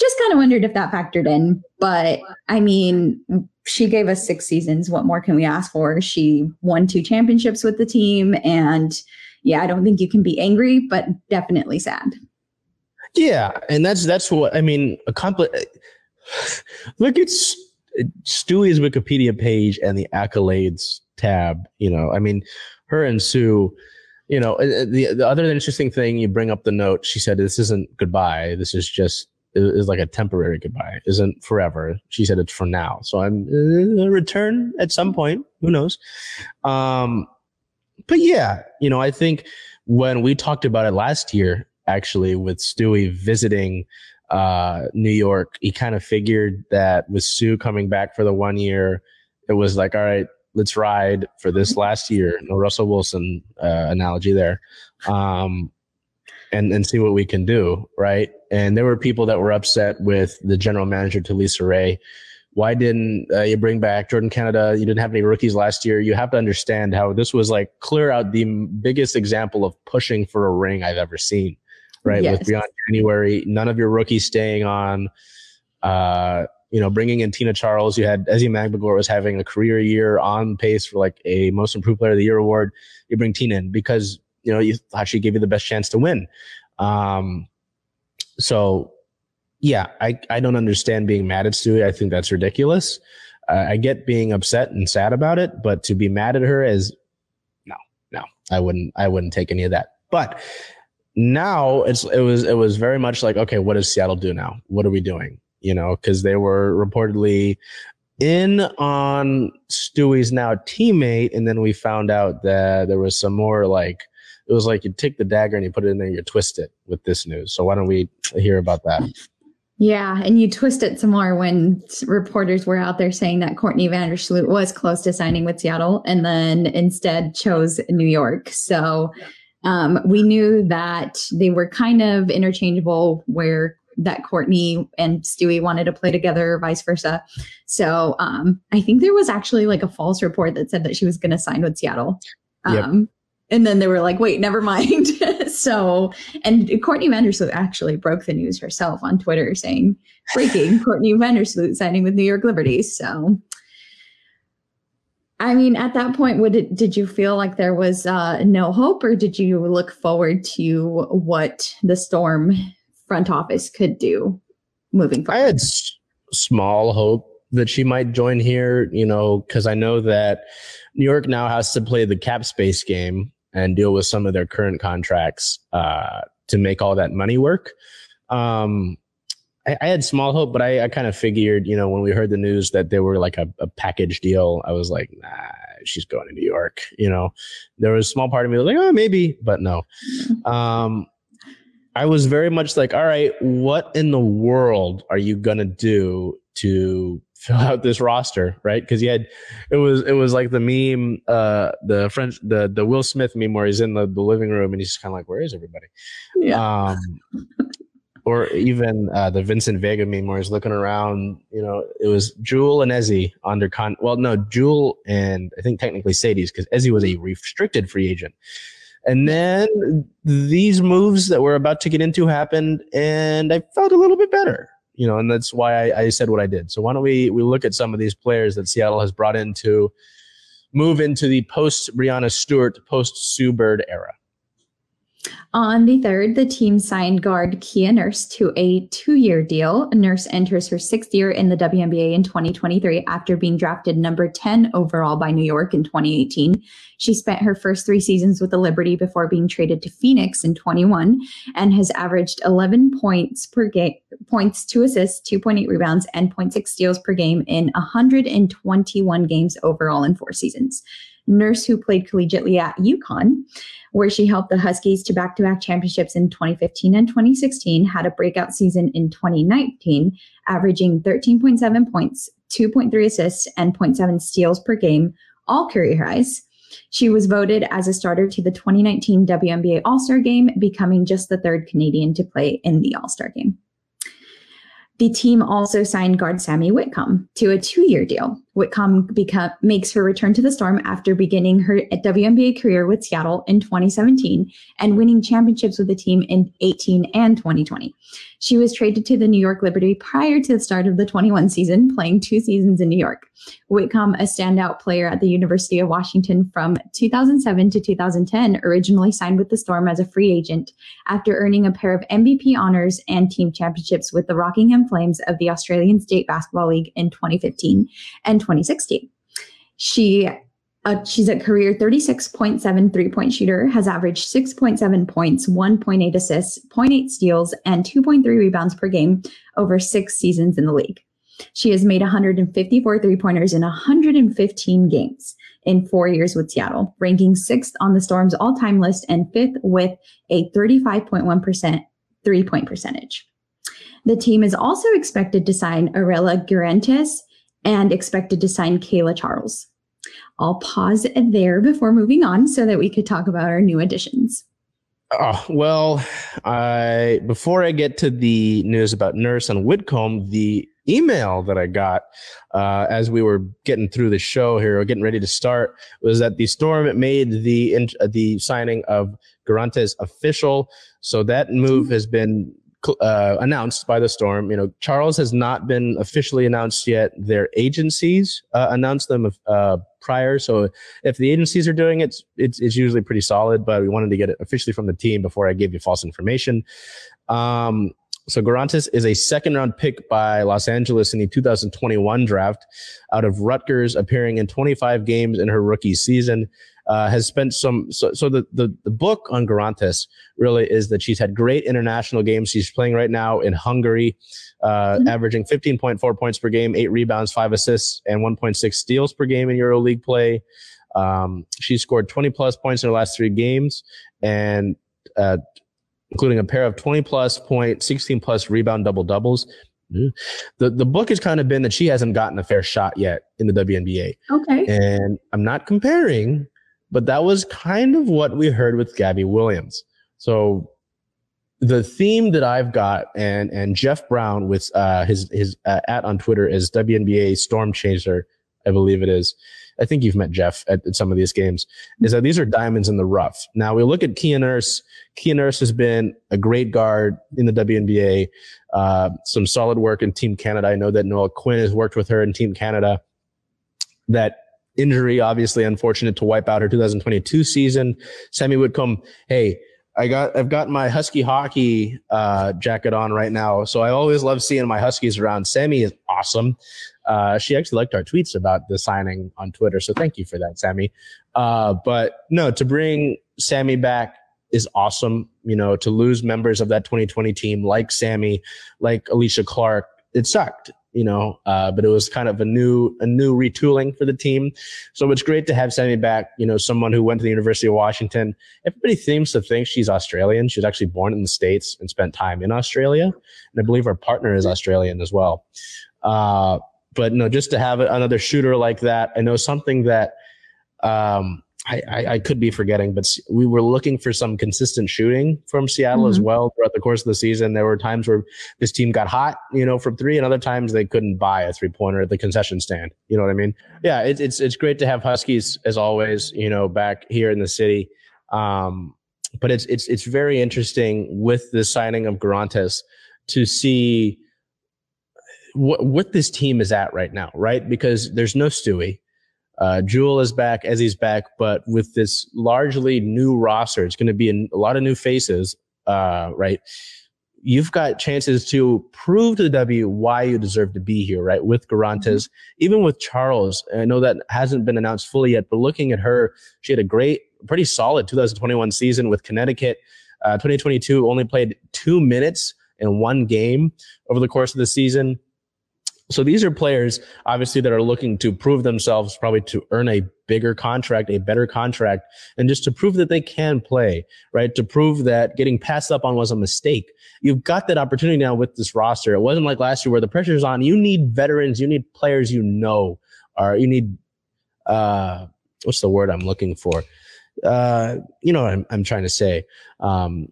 just kind of wondered if that factored in. But I mean, she gave us six seasons. What more can we ask for? She won two championships with the team. And yeah, I don't think you can be angry, but definitely sad. Yeah. And that's, that's what I mean. Accomplish. Look at Stewie's Wikipedia page and the accolades tab. You know, I mean, her and Sue. You know, uh, uh, the the other interesting thing you bring up the note. She said, "This isn't goodbye. This is just is like a temporary goodbye. Isn't forever." She said, "It's for now." So I'm uh, return at some point. Who knows? Um, but yeah, you know, I think when we talked about it last year, actually, with Stewie visiting uh, New York, he kind of figured that with Sue coming back for the one year, it was like, all right, let's ride for this last year. No Russell Wilson uh, analogy there, um, and and see what we can do, right? And there were people that were upset with the general manager Talisa Rhea. Why didn't uh, you bring back Jordan Canada? You didn't have any rookies last year. You have to understand how this was like clear out the biggest example of pushing for a ring I've ever seen. Right, yes. with beyond January, none of your rookies staying on. Uh, you know, bringing in Tina Charles, you had Ezi Magbegor was having a career year on pace for like a most improved player of the year award. You bring Tina in because, you know, you thought she gave you the best chance to win. Um, so yeah, I, I don't understand being mad at Stewie. I think that's ridiculous. Uh, I get being upset and sad about it, but to be mad at her is no, no, I wouldn't, I wouldn't take any of that. But now it's, it was, it was very much like, okay, what does Seattle do now? What are we doing? You know, because they were reportedly in on Stewie's now teammate, and then we found out that there was some more like it was like you take the dagger and you put it in there, and you twist it with this news. So why don't we hear about that? Yeah, and you twist it some more when reporters were out there saying that Courtney Vandersloot was close to signing with Seattle and then instead chose New York. So um, we knew that they were kind of interchangeable where that Courtney and Stewie wanted to play together, or vice versa. So um, I think there was actually like a false report that said that she was going to sign with Seattle. Um, yep. And then they were like, wait, never mind. so, and Courtney Vandersloot actually broke the news herself on Twitter saying, breaking Courtney Vandersloot signing with New York Liberty. So, I mean, at that point, would it, did you feel like there was uh, no hope, or did you look forward to what the Storm front office could do moving forward? I had s- small hope that she might join here, you know, because I know that New York now has to play the cap space game and deal with some of their current contracts uh, to make all that money work. Um, I, I, had small hope, but I, I kind of figured, you know, when we heard the news that they were like a, a, package deal, I was like, nah, she's going to New York. You know, there was a small part of me was like, oh, maybe, but no. Um, I was very much like, all right, what in the world are you gonna do to fill out this roster, right? Because he had it was it was like the meme, uh, the French the the Will Smith meme where he's in the, the living room and he's kind of like, where is everybody? Yeah. Um, or even uh, the Vincent Vega meme where he's looking around. You know, it was Jewell and Ezi under con. Well, no, Jewell and I think technically Sadie's because Ezi was a restricted free agent. And then these moves that we're about to get into happened, and I felt a little bit better. You know, and that's why I, I said what I did. So why don't we we look at some of these players that Seattle has brought in to move into the post Breanna Stewart, post Sue Bird era. On the 3rd, the team signed guard Kia Nurse to a two year deal. Nurse enters her sixth year in the WNBA in 2023 after being drafted number 10 overall by New York in 2018. She spent her first three seasons with the Liberty before being traded to Phoenix in 21 and has averaged 11 points per game, points, two assists, 2.8 rebounds, and 0.6 steals per game in 121 games overall in four seasons. Nurse, who played collegiately at UConn, where she helped the Huskies to back to back championships in 2015 and 2016, had a breakout season in 2019, averaging 13.7 points, 2.3 assists, and 0.7 steals per game, all career highs. She was voted as a starter to the 2019 WNBA All Star game, becoming just the third Canadian to play in the All Star game. The team also signed guard Sammy Whitcomb to a two-year deal. Whitcomb become, makes her return to the Storm after beginning her WNBA career with Seattle in 2017 and winning championships with the team in 18 and 2020. She was traded to the New York Liberty prior to the start of the 21 season, playing two seasons in New York. Whitcomb, a standout player at the University of Washington from 2007 to 2010, originally signed with the Storm as a free agent after earning a pair of MVP honors and team championships with the Rockingham Flames of the Australian State Basketball League in 2015 and 2016. She uh, she's a career 36.7 three point shooter, has averaged 6.7 points, 1.8 assists, 0.8 steals, and 2.3 rebounds per game over six seasons in the league. She has made 154 three pointers in 115 games in four years with Seattle, ranking sixth on the Storm's all time list and fifth with a 35.1% three point percentage. The team is also expected to sign Arella Guirantes and expected to sign Kayla Charles. I'll pause there before moving on so that we could talk about our new additions. Oh, well, I before I get to the news about Nurse and Whitcomb, the email that I got uh, as we were getting through the show here, or getting ready to start, was that the Storm made the the signing of Guirantes official. So that move has been uh, announced by the Storm. You know, Charles has not been officially announced yet. Their agencies uh, announced them uh, prior. So if the agencies are doing it, it's, it's usually pretty solid. But we wanted to get it officially from the team before I gave you false information. Um, so Guirantes is a second round pick by Los Angeles in the 2021 draft out of Rutgers, appearing in 25 games in her rookie season uh, has spent some. So, so the, the, the book on Guirantes really is that she's had great international games. She's playing right now in Hungary, uh, mm-hmm. averaging 15.4 points per game, eight rebounds, five assists, and 1.6 steals per game in EuroLeague play. Um, she scored 20 plus points in her last three games and, uh, including a pair of 20 plus point, 16 plus rebound double doubles. The the book has kind of been that she hasn't gotten a fair shot yet in the WNBA. Okay. And I'm not comparing, but that was kind of what we heard with Gabby Williams. So the theme that I've got, and and Jeff Brown with uh, his his uh, at on Twitter is WNBA Storm Chaser, I believe it is. I think you've met Jeff at, at, some of these games. Is that these are diamonds in the rough. Now we look at Kia Nurse. Kia Nurse has been a great guard in the WNBA. Uh, some solid work in Team Canada. I know that Noelle Quinn has worked with her in Team Canada. That injury, obviously unfortunate to wipe out her 2022 season. Sammy Whitcomb, hey, I got I've got my Husky hockey uh, jacket on right now, so I always love seeing my Huskies around. Sammy is awesome. Uh, she actually liked our tweets about the signing on Twitter, so thank you for that, Sammy. Uh, but no, to bring Sammy back is awesome. You know, to lose members of that 2020 team like Sammy, like Alysha Clark, it sucked you know, uh, but it was kind of a new, a new retooling for the team. So it's great to have Sammy back, you know, someone who went to the University of Washington. Everybody seems to think she's Australian. She's actually born in the States and spent time in Australia. And I believe her partner is Australian as well. Uh, but no, just to have another shooter like that, I know something that, um, I, I, I, could be forgetting, but we were looking for some consistent shooting from Seattle mm-hmm. as well throughout the course of the season. There were times where this team got hot, you know, from three, and other times they couldn't buy a three pointer at the concession stand. You know what I mean? Yeah, it, it's it's great to have Huskies as always, you know, back here in the city. Um, but it's it's it's very interesting with the signing of Guirantes to see what what this team is at right now, right? Because there's no Stewie uh, Jewell is back, Ezi's back, but with this largely new roster, it's going to be a, a, lot of new faces, uh, right? You've got chances to prove to the W why you deserve to be here, right? With Guirantes, mm-hmm. even with Charles, I know that hasn't been announced fully yet, but looking at her, she had a great, pretty solid 2021 season with Connecticut. Uh, 2022 only played two minutes in one game over the course of the season. So these are players, obviously, that are looking to prove themselves, probably to earn a bigger contract, a better contract, and just to prove that they can play, right? To prove that getting passed up on was a mistake. You've got that opportunity now with this roster. It wasn't like last year where the pressure's on. You need veterans. You need players you know, or you need, uh, what's the word I'm looking for? Uh, you know what I'm, I'm trying to say. Um,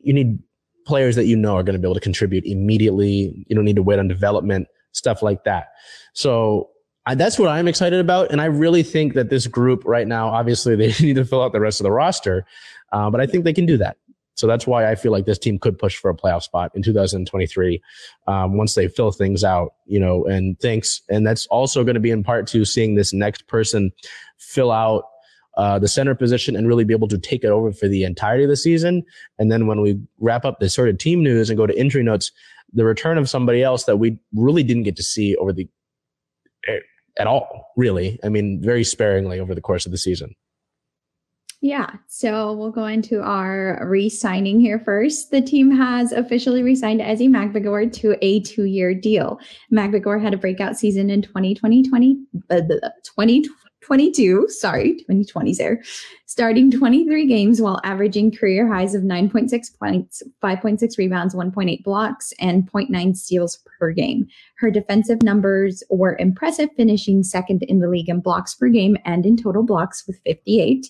you need players that you know are going to be able to contribute immediately. You don't need to wait on development stuff like that. So I, that's what I'm excited about. And I really think that this group right now, obviously, they need to fill out the rest of the roster, uh, but I think they can do that. So that's why I feel like this team could push for a playoff spot in 2023 um, once they fill things out, you know. And thanks, and that's also going to be in part to seeing this next person fill out uh, the center position and really be able to take it over for the entirety of the season. And then when we wrap up the sort of team news and go to injury notes, the return of somebody else that we really didn't get to see over the eh, at all, really. I mean, very sparingly over the course of the season. Yeah, so we'll go into our re-signing here first. The team has officially re-signed Ezi Magbegor to a two-year deal. Magbegor had a breakout season in 2020, 20, uh, 20, 22, sorry, 2020s there, starting 23 games while averaging career highs of 9.6 points, 5.6 rebounds, 1.8 blocks, and 0.9 steals per game. Her defensive numbers were impressive, finishing second in the league in blocks per game and in total blocks with 58.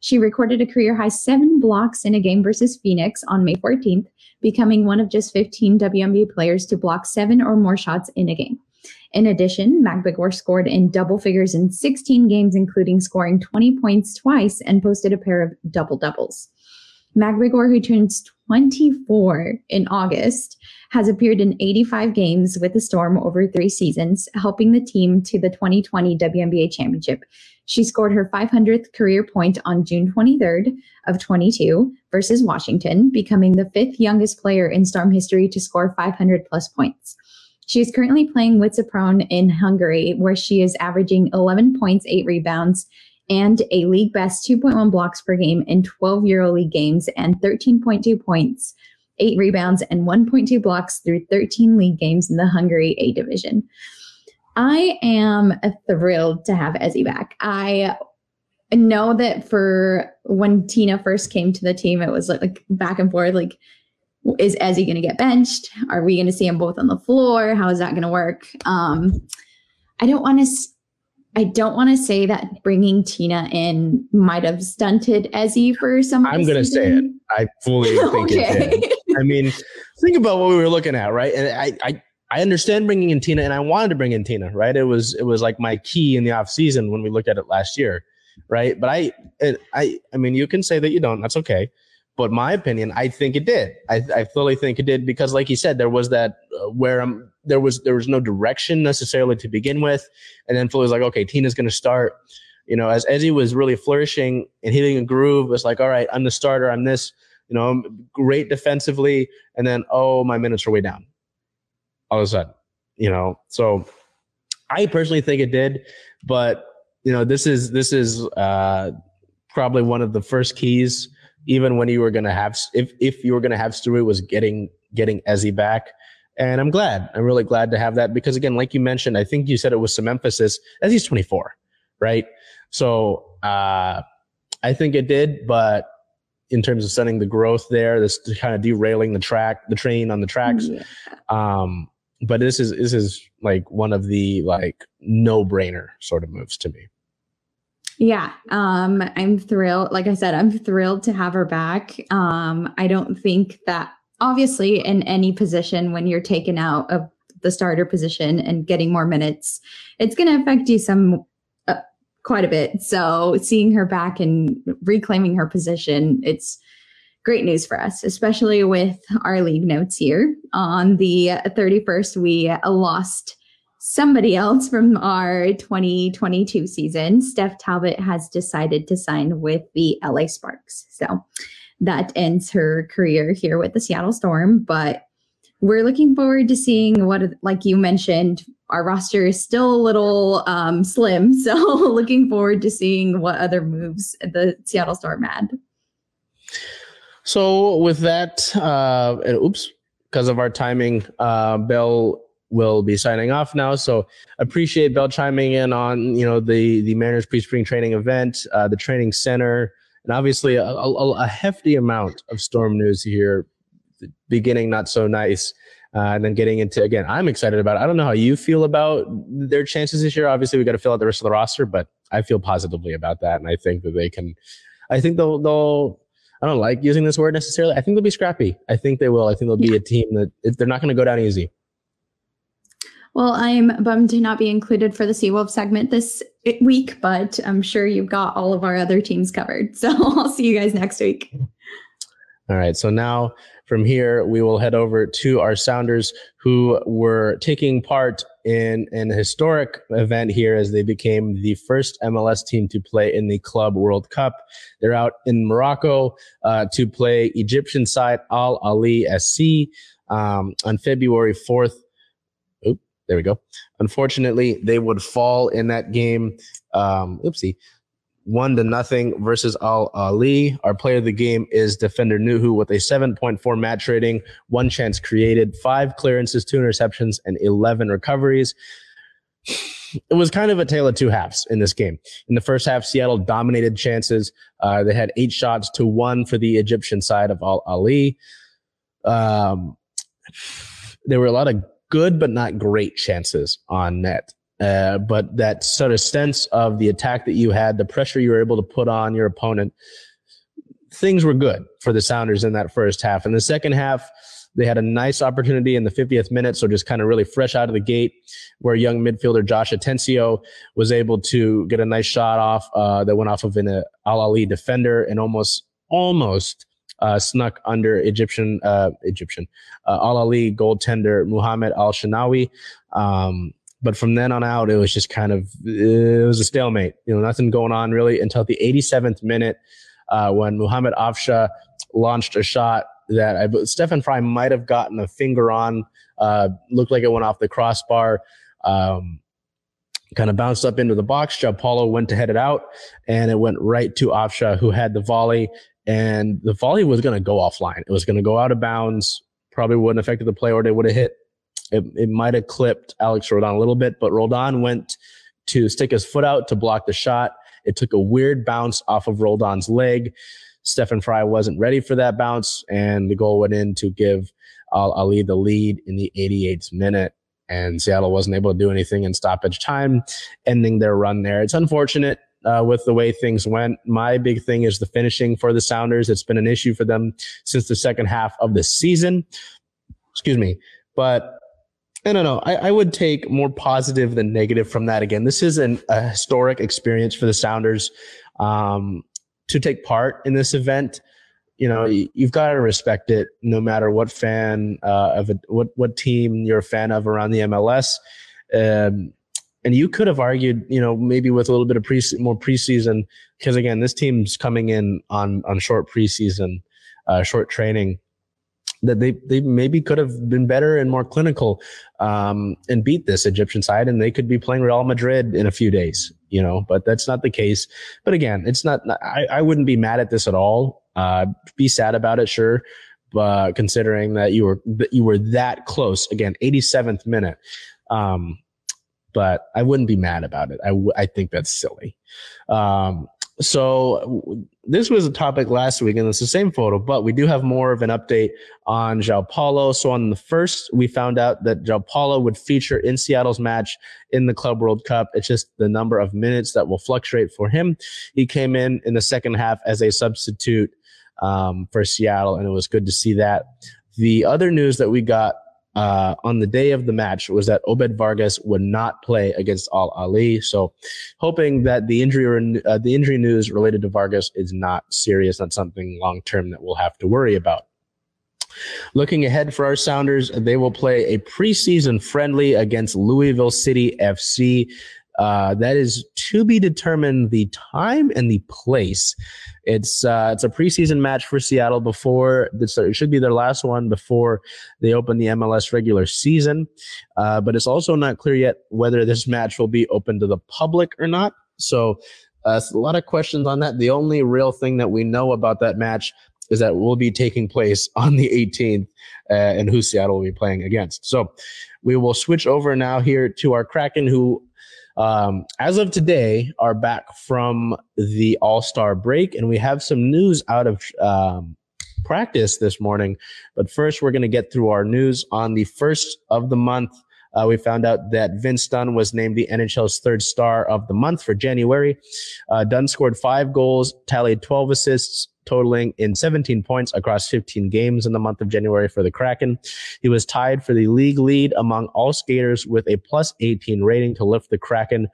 She recorded a career high seven blocks in a game versus Phoenix on May 14th, becoming one of just 15 WNBA players to block seven or more shots in a game. In addition, Magbegor scored in double figures in 16 games, including scoring 20 points twice and posted a pair of double doubles. Magbegor, who turns 24 in August, has appeared in 85 games with the Storm over three seasons, helping the team to the 2020 WNBA championship. She scored her 500th career point on June 23rd of 22 versus Washington, becoming the fifth youngest player in Storm history to score 500 plus points. She is currently playing with Sopron in Hungary, where she is averaging 11 points, 8 rebounds, and a league best 2.1 blocks per game in 12 EuroLeague games and 13.2 points, 8 rebounds, and 1.2 blocks through 13 league games in the Hungary A division. I am thrilled to have Ezi back. I know that for when Tina first came to the team, it was like back and forth, like is Ezi going to get benched? Are we going to see them both on the floor? How is that going to work? Um, I don't want to. I don't want to say that bringing Tina in might have stunted Ezi for some. I'm going to say it. I fully think okay. it did. I mean, think about what we were looking at, right? And I, I, I understand bringing in Tina, and I wanted to bring in Tina, right? It was, it was like my key in the off season when we looked at it last year, right? But I, I, I mean, you can say that you don't. That's okay. But my opinion, I think it did. I, I fully think it did because, like you said, there was that uh, where I'm, there was there was no direction necessarily to begin with, and then Philly was like, okay, Tina's going to start. You know, as Ezi was really flourishing and hitting a groove, it's like, all right, I'm the starter. I'm this. You know, I'm great defensively, and then oh, my minutes are way down. All of a sudden, you know, so I personally think it did, but you know, this is this is uh, probably one of the first keys even when you were going to have, if, if you were going to have Stewie was getting, getting Ezi back. And I'm glad, I'm really glad to have that because again, like you mentioned, I think you said it was some emphasis as he's 24, right? So, uh, I think it did, but in terms of sending the growth there, this kind of derailing the track, the train on the tracks. Yeah. Um, but this is this is like one of the like no brainer sort of moves to me. Yeah, um, I'm thrilled. Like I said, I'm thrilled to have her back. Um, I don't think that obviously in any position when you're taken out of the starter position and getting more minutes, it's going to affect you some uh, quite a bit. So seeing her back and reclaiming her position, it's great news for us, especially with our league notes here. On the 31st, we lost somebody else from our 2022 season, Steph Talbot has decided to sign with the LA Sparks. So that ends her career here with the Seattle Storm. But we're looking forward to seeing what, like you mentioned, our roster is still a little um, slim. So looking forward to seeing what other moves the Seattle Storm had. So with that, uh, and oops, because of our timing, uh, Belle will be signing off now. So appreciate Belle chiming in on you know the the Mariners pre-spring training event, uh, the training center, and obviously a, a, a, hefty amount of storm news here. Beginning not so nice, uh, and then getting into again. I'm excited about. It. I don't know how you feel about their chances this year. Obviously, we got to fill out the rest of the roster, but I feel positively about that, and I think that they can. I think they'll they'll. I don't like using this word necessarily. I think they'll be scrappy. I think they will. I think they'll be a team that they're not going to go down easy. Well, I'm bummed to not be included for the Seawolf segment this week, but I'm sure you've got all of our other teams covered. So I'll see you guys next week. All right. So now from here, we will head over to our Sounders who were taking part in an historic event here as they became the first MLS team to play in the Club World Cup. They're out in Morocco uh, to play Egyptian side Al Ahly SC um, on February 4th there we go. Unfortunately, they would fall in that game. Um, oopsie. One to nothing versus Al Ahly. Our player of the game is defender Nouhou with a 7.4 match rating, one chance created, five clearances, two interceptions, and 11 recoveries. It was kind of a tale of two halves in this game. In the first half, Seattle dominated chances. Uh, they had eight shots to one for the Egyptian side of Al Ahly. Um, there were a lot of good but not great chances on net. Uh, but that sort of sense of the attack that you had, the pressure you were able to put on your opponent, things were good for the Sounders in that first half. In the second half, they had a nice opportunity in the 50th minute, so just kind of really fresh out of the gate, where young midfielder Josh Atencio was able to get a nice shot off uh, that went off of an uh, Al Ahly defender and almost almost uh, snuck under Egyptian uh, Egyptian uh, Al Ahly goaltender Muhammad El Shenawy. Um, but from then on out, it was just kind of it was a stalemate. You know, nothing going on really until the 87th minute uh, when Muhammad Afsha launched a shot that I, Stefan Frei might have gotten a finger on. Uh, looked like it went off the crossbar. Um, kind of bounced up into the box. Paulo went to head it out, and it went right to Afsha, who had the volley and the volley was going to go offline. It was going to go out of bounds. Probably wouldn't affect the play, or they would have hit. It, it might have clipped Alex Roldan a little bit, but Roldan went to stick his foot out to block the shot. It took a weird bounce off of Roldan's leg. Stefan Frei wasn't ready for that bounce, and the goal went in to give Al Ahly the lead in the 88th minute. and Seattle wasn't able to do anything in stoppage time, ending their run there. It's unfortunate uh, with the way things went. My big thing is the finishing for the Sounders. It's been an issue for them since the second half of the season. Excuse me. But I don't know. I, I would take more positive than negative from that. Again, this is an, a historic experience for the Sounders um, to take part in this event. You know, you, have got to respect it, no matter what fan uh, of it, what what team you're a fan of around the MLS. Um, and you could have argued, you know, maybe with a little bit of pre more preseason, because again, this team's coming in on on short preseason, uh, short training, that they they maybe could have been better and more clinical, um, and beat this Egyptian side, and they could be playing Real Madrid in a few days, you know. But that's not the case. But again, it's not. I, I wouldn't be mad at this at all. Uh, be sad about it, sure, but considering that you were that you were that close again, 87th minute. Um, but I wouldn't be mad about it. I, w- I think that's silly. Um, so this was a topic last week, and it's the same photo, but we do have more of an update on Joao Paulo. So on the first, we found out that Joao Paulo would feature in Seattle's match in the Club World Cup. It's just the number of minutes that will fluctuate for him. He came in in the second half as a substitute um, for Seattle, and it was good to see that. The other news that we got uh, on the day of the match was that Obed Vargas would not play against Al Ahly. So, hoping that the injury uh, the injury news related to Vargas is not serious, not something long term that we'll have to worry about. Looking ahead for our Sounders, they will play a preseason friendly against Louisville City FC. Uh, that is to be determined the time and the place. It's uh, it's a preseason match for Seattle before this. It should be their last one before they open the MLS regular season. Uh, but it's also not clear yet whether this match will be open to the public or not. So uh, a lot of questions on that. The only real thing that we know about that match is that it will be taking place on the 18th uh, and who Seattle will be playing against. So we will switch over now here to our Kraken, who um, as of today, are back from the All Star break, and we have some news out of um, practice this morning. But first, we're going to get through our news on the first of the month. Uh, we found out that Vince Dunn was named the NHL's third star of the month for January. Uh, Dunn scored five goals, tallied 12 assists, totaling in 17 points across 15 games in the month of January for the Kraken. He was tied for the league lead among all skaters with a plus 18 rating to lift the Kraken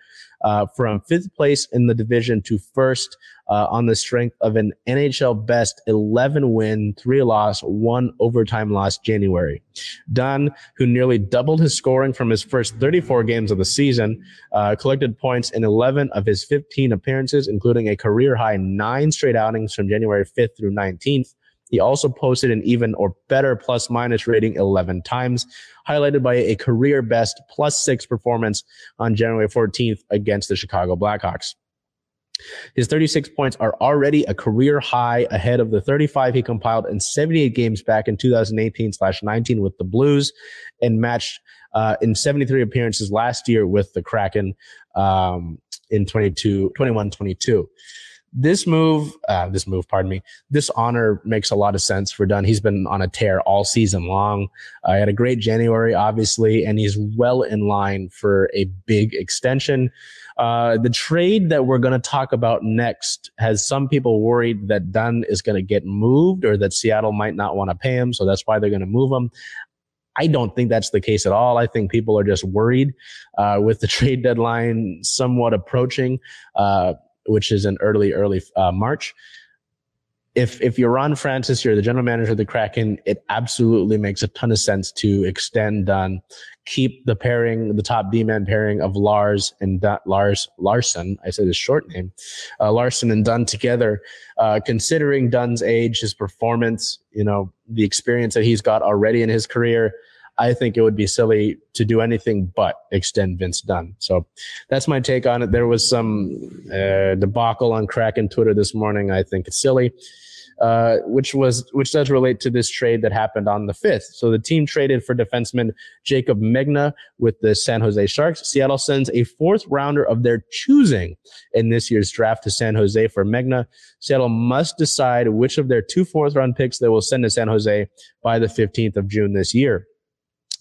uh, from fifth place in the division to first uh, on the strength of an NHL best 11 win, three loss, one overtime loss January. Dunn, who nearly doubled his scoring from his first 34 games of the season, uh, collected points in 11 of his 15 appearances, including a career high nine straight outings from January 5th through 19th. He also posted an even or better plus minus rating 11 times, highlighted by a career best plus six performance on January 14th against the Chicago Blackhawks. His 36 points are already a career high ahead of the 35 he compiled in 78 games back in 2018 19 with the Blues and matched uh, in 73 appearances last year with the Kraken um, in 22, 21 22 this move, uh, this move, pardon me, this honor makes a lot of sense for Dunn. He's been on a tear all season long. Uh, he had a great January, obviously, and he's well in line for a big extension. Uh, the trade that we're going to talk about next has some people worried that Dunn is going to get moved or that Seattle might not want to pay him. So that's why they're going to move him. I don't think that's the case at all. I think people are just worried uh, with the trade deadline somewhat approaching. Uh, which is in early, early uh, March. If if you're Ron Francis, you're the general manager of the Kraken, it absolutely makes a ton of sense to extend Dunn, keep the pairing, the top D man pairing of Lars and Dunn, Lars Larsson. I said his short name, uh, Larsson and Dunn together. Uh, considering Dunn's age, his performance, you know, the experience that he's got already in his career, I think it would be silly to do anything but extend Vince Dunn. So that's my take on it. There was some uh, debacle on Kraken Twitter this morning. I think it's silly. Uh, which was which does relate to this trade that happened on the fifth. So the team traded for defenseman Jacob Megna with the San Jose Sharks. Seattle sends a fourth rounder of their choosing in this year's draft to San Jose for Megna. Seattle must decide which of their two fourth round picks they will send to San Jose by the 15th of June this year.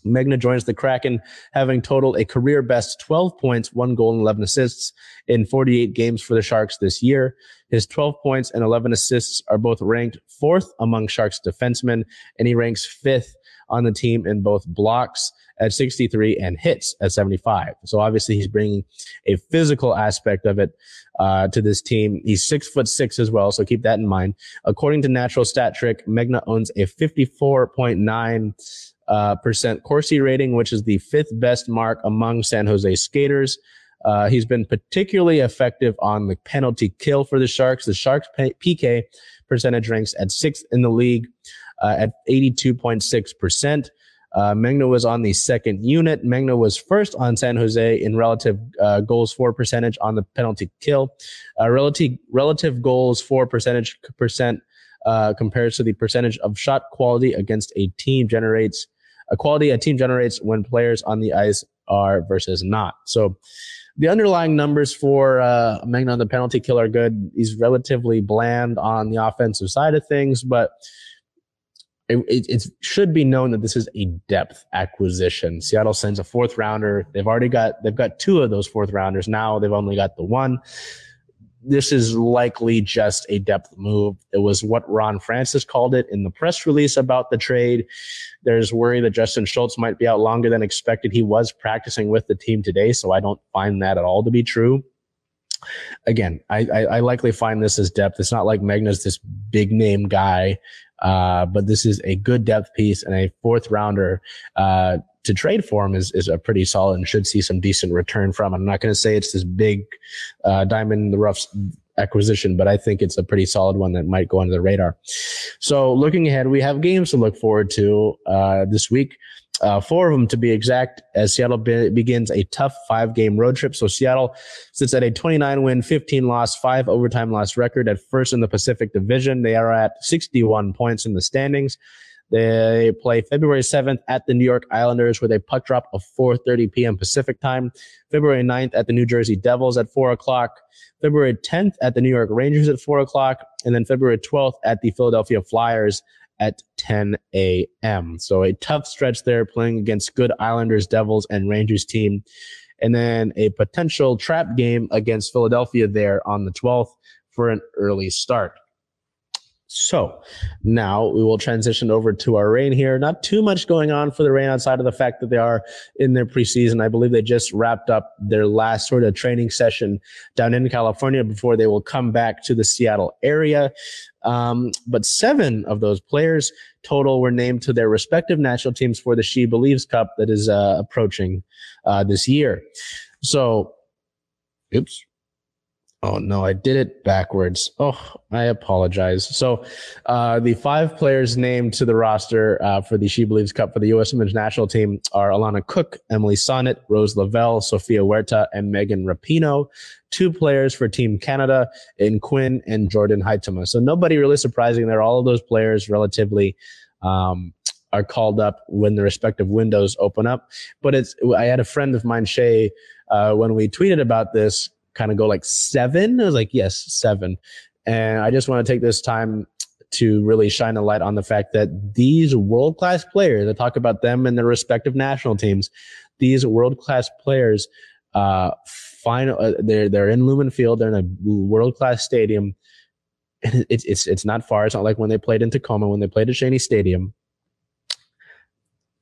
Megna joins the Kraken, having totaled a career best 12 points, one goal, and 11 assists in 48 games for the Sharks this year. His 12 points and 11 assists are both ranked fourth among Sharks defensemen, and he ranks fifth on the team in both blocks at 63 and hits at 75. So obviously he's bringing a physical aspect of it uh, to this team. He's six foot six as well, so keep that in mind. According to Natural Stat Trick, Megna owns a 54.9 uh, percent Corsi rating, which is the fifth best mark among San Jose skaters. Uh, he's been particularly effective on the penalty kill for the Sharks. The Sharks PK percentage ranks at sixth in the league uh, at 82.6%. Uh, Megna was on the second unit. Megna was first on San Jose in relative uh, goals for percentage on the penalty kill. Uh, relative relative goals for percentage percent uh, compares to the percentage of shot quality against a team generates a quality a team generates when players on the ice are versus not. So the underlying numbers for uh, Megna on the penalty kill are good. He's relatively bland on the offensive side of things, but it, it, it, should be known that this is a depth acquisition. Seattle sends a fourth rounder. They've already got they've got two of those fourth rounders now. They've only got the one this is likely just a depth move. It was what Ron Francis called it in the press release about the trade. There's worry that Justin Schultz might be out longer than expected. He was practicing with the team today, so I don't find that at all to be true. Again, I, I, I likely find this as depth. It's not like Megna's this big name guy, uh, but this is a good depth piece and a fourth rounder. Uh, to trade for him is, is a pretty solid and should see some decent return from. I'm not going to say it's this big uh, diamond in the rough acquisition, but I think it's a pretty solid one that might go under the radar. So looking ahead, we have games to look forward to uh, this week. Uh, four of them to be exact, as Seattle be- begins a tough five game road trip. So Seattle sits at a 29 win, 15 loss, five overtime loss record at first in the Pacific Division. They are at 61 points in the standings. They play February 7th at the New York Islanders with a puck drop of 4.30 p.m. Pacific time. February 9th at the New Jersey Devils at 4 o'clock. February 10th at the New York Rangers at 4 o'clock. And then February 12th at the Philadelphia Flyers at 10 a.m. So a tough stretch there playing against good Islanders, Devils, and Rangers team. And then a potential trap game against Philadelphia there on the 12th for an early start. So now we will transition over to our Reign here. Not too much going on for the Reign outside of the fact that they are in their preseason. I believe they just wrapped up their last sort of training session down in California before they will come back to the Seattle area. Um, but seven of those players total were named to their respective national teams for the She Believes Cup that is uh, approaching uh, this year. So, oops, Oh no, I did it backwards. Oh, I apologize. So, uh, the five players named to the roster uh, for the She Believes Cup for the U.S. Women's National Team are Alana Cook, Emily Sonnett, Rose Lavelle, Sofia Huerta, and Megan Rapinoe. Two players for Team Canada in Quinn and Jordan Huitema. So nobody really surprising there. All of those players relatively um, are called up when the respective windows open up. But it's I had a friend of mine, Shay, uh, when we tweeted about this kind of go like seven. I was like, yes, seven. And I just want to take this time to really shine a light on the fact that these world class players, I talk about them and their respective national teams, these world class players, uh, final, uh, they're, they're in Lumen Field. They're in a world class stadium. And it's, it's, it's not far. It's not like when they played in Tacoma, when they played at Cheney Stadium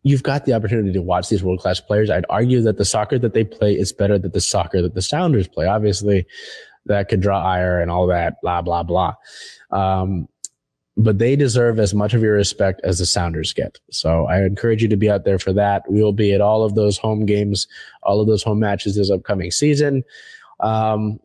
you've got the opportunity to watch these world class players. I'd argue that the soccer that they play is better than the soccer that the Sounders play. Obviously, that could draw ire and all that, blah, blah, blah. Um, but they deserve as much of your respect as the Sounders get. So I encourage you to be out there for that. We will be at all of those home games, all of those home matches this upcoming season. Um,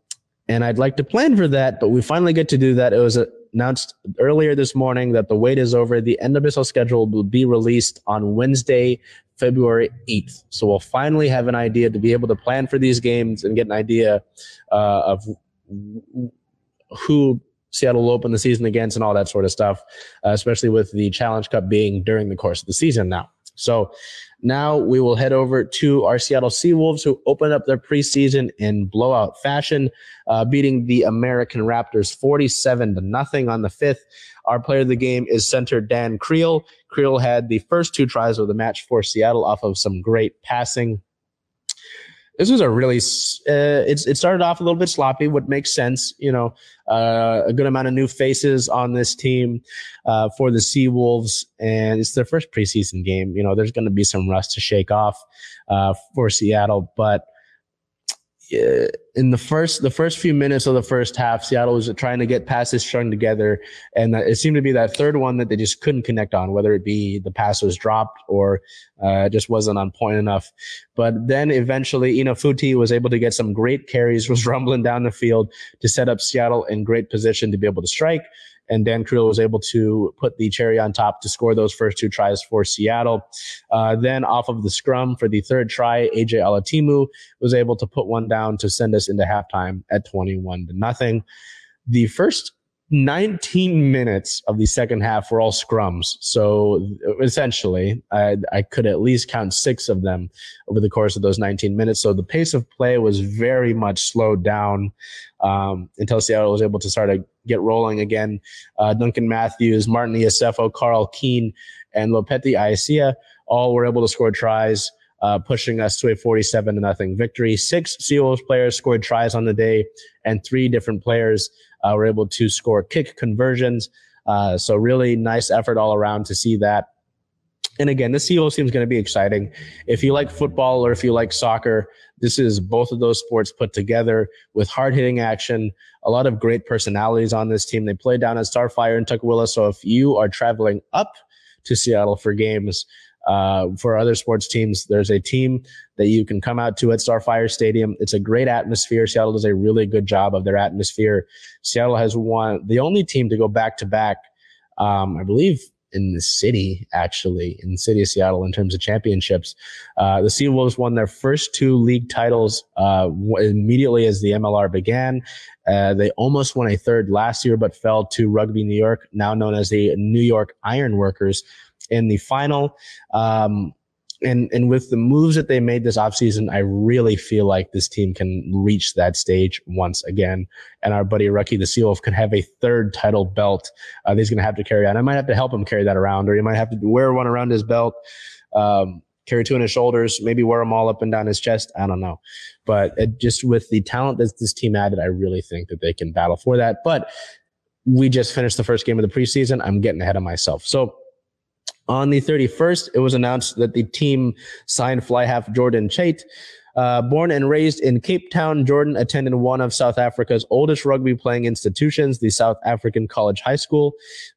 and I'd like to plan for that, but we finally get to do that. It was a, announced earlier this morning that the wait is over. The NWSL schedule will be released on Wednesday, February 8th. So we'll finally have an idea to be able to plan for these games and get an idea uh, of who Seattle will open the season against and all that sort of stuff, uh, especially with the Challenge Cup being during the course of the season now. So now we will head over to our Seattle Seawolves, who opened up their preseason in blowout fashion, uh, beating the American Raptors 47 to nothing on the fifth. Our player of the game is center Dan Kriel. Kriel had the first two tries of the match for Seattle off of some great passing this was a really uh, it's it started off a little bit sloppy what makes sense you know uh, a good amount of new faces on this team uh, for the Seawolves and it's their first preseason game. You know there's going to be some rust to shake off uh, for Seattle but in the first the first few minutes of the first half, Seattle was trying to get passes strung together, and it seemed to be that third one that they just couldn't connect on, whether it be the pass was dropped or uh, just wasn't on point enough. But then eventually, Ina Futi was able to get some great carries, was rumbling down the field to set up Seattle in great position to be able to strike and Dan Kriel was able to put the cherry on top to score those first two tries for Seattle. Uh, then off of the scrum for the third try, AJ Alatimu was able to put one down to send us into halftime at 21 to nothing. The first 19 minutes of the second half were all scrums. So essentially, I, I, could at least count six of them over the course of those 19 minutes. So the pace of play was very much slowed down um, until Seattle was able to start to get rolling again. Uh, Duncan Matthews, Martin Iosefo, Carl Keane, and Lopeti Aisia all were able to score tries. Uh, pushing us to a 47 to nothing victory. Six Seawolves players scored tries on the day, and three different players uh, were able to score kick conversions. Uh, so really nice effort all around to see that. And again, this Seawolves team is going to be exciting. If you like football or if you like soccer, this is both of those sports put together with hard hitting action. A lot of great personalities on this team. They play down at Starfire in Tukwila. So if you are traveling up to Seattle for games, uh, for other sports teams, there's a team that you can come out to at Starfire Stadium. It's a great atmosphere. Seattle does a really good job of their atmosphere. Seattle has won the only team to go back to back, um, I believe, in the city, actually, in the city of Seattle in terms of championships. Uh, the Seawolves won their first two league titles uh, immediately as the MLR began. Uh, they almost won a third last year, but fell to Rugby New York, now known as the New York Ironworkers in the final. Um, and and with the moves that they made this offseason, I really feel like this team can reach that stage once again. And our buddy Rucky the Seal can have a third title belt. Uh, he's going to have to carry on. I might have to help him carry that around, or he might have to wear one around his belt, um, carry two on his shoulders, maybe wear them all up and down his chest. I don't know. But it, just with the talent that this team added, I really think that they can battle for that. But we just finished the first game of the preseason. I'm getting ahead of myself. So on the 31st, it was announced that the team signed fly half Jordan Chait. Uh, born and raised in Cape Town, Jordan attended one of South Africa's oldest rugby playing institutions, the South African College High School.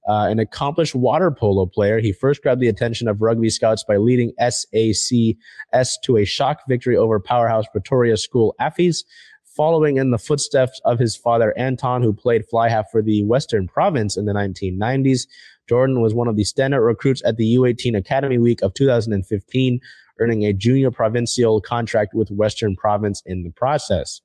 Uh, an accomplished water polo player, he first grabbed the attention of rugby scouts by leading SACS to a shock victory over powerhouse Pretoria School Affies. Following in the footsteps of his father Anton, who played fly half for the Western Province in the 1990s, Jordan was one of the standout recruits at the U18 Academy Week of 2015, earning a junior provincial contract with Western Province in the process.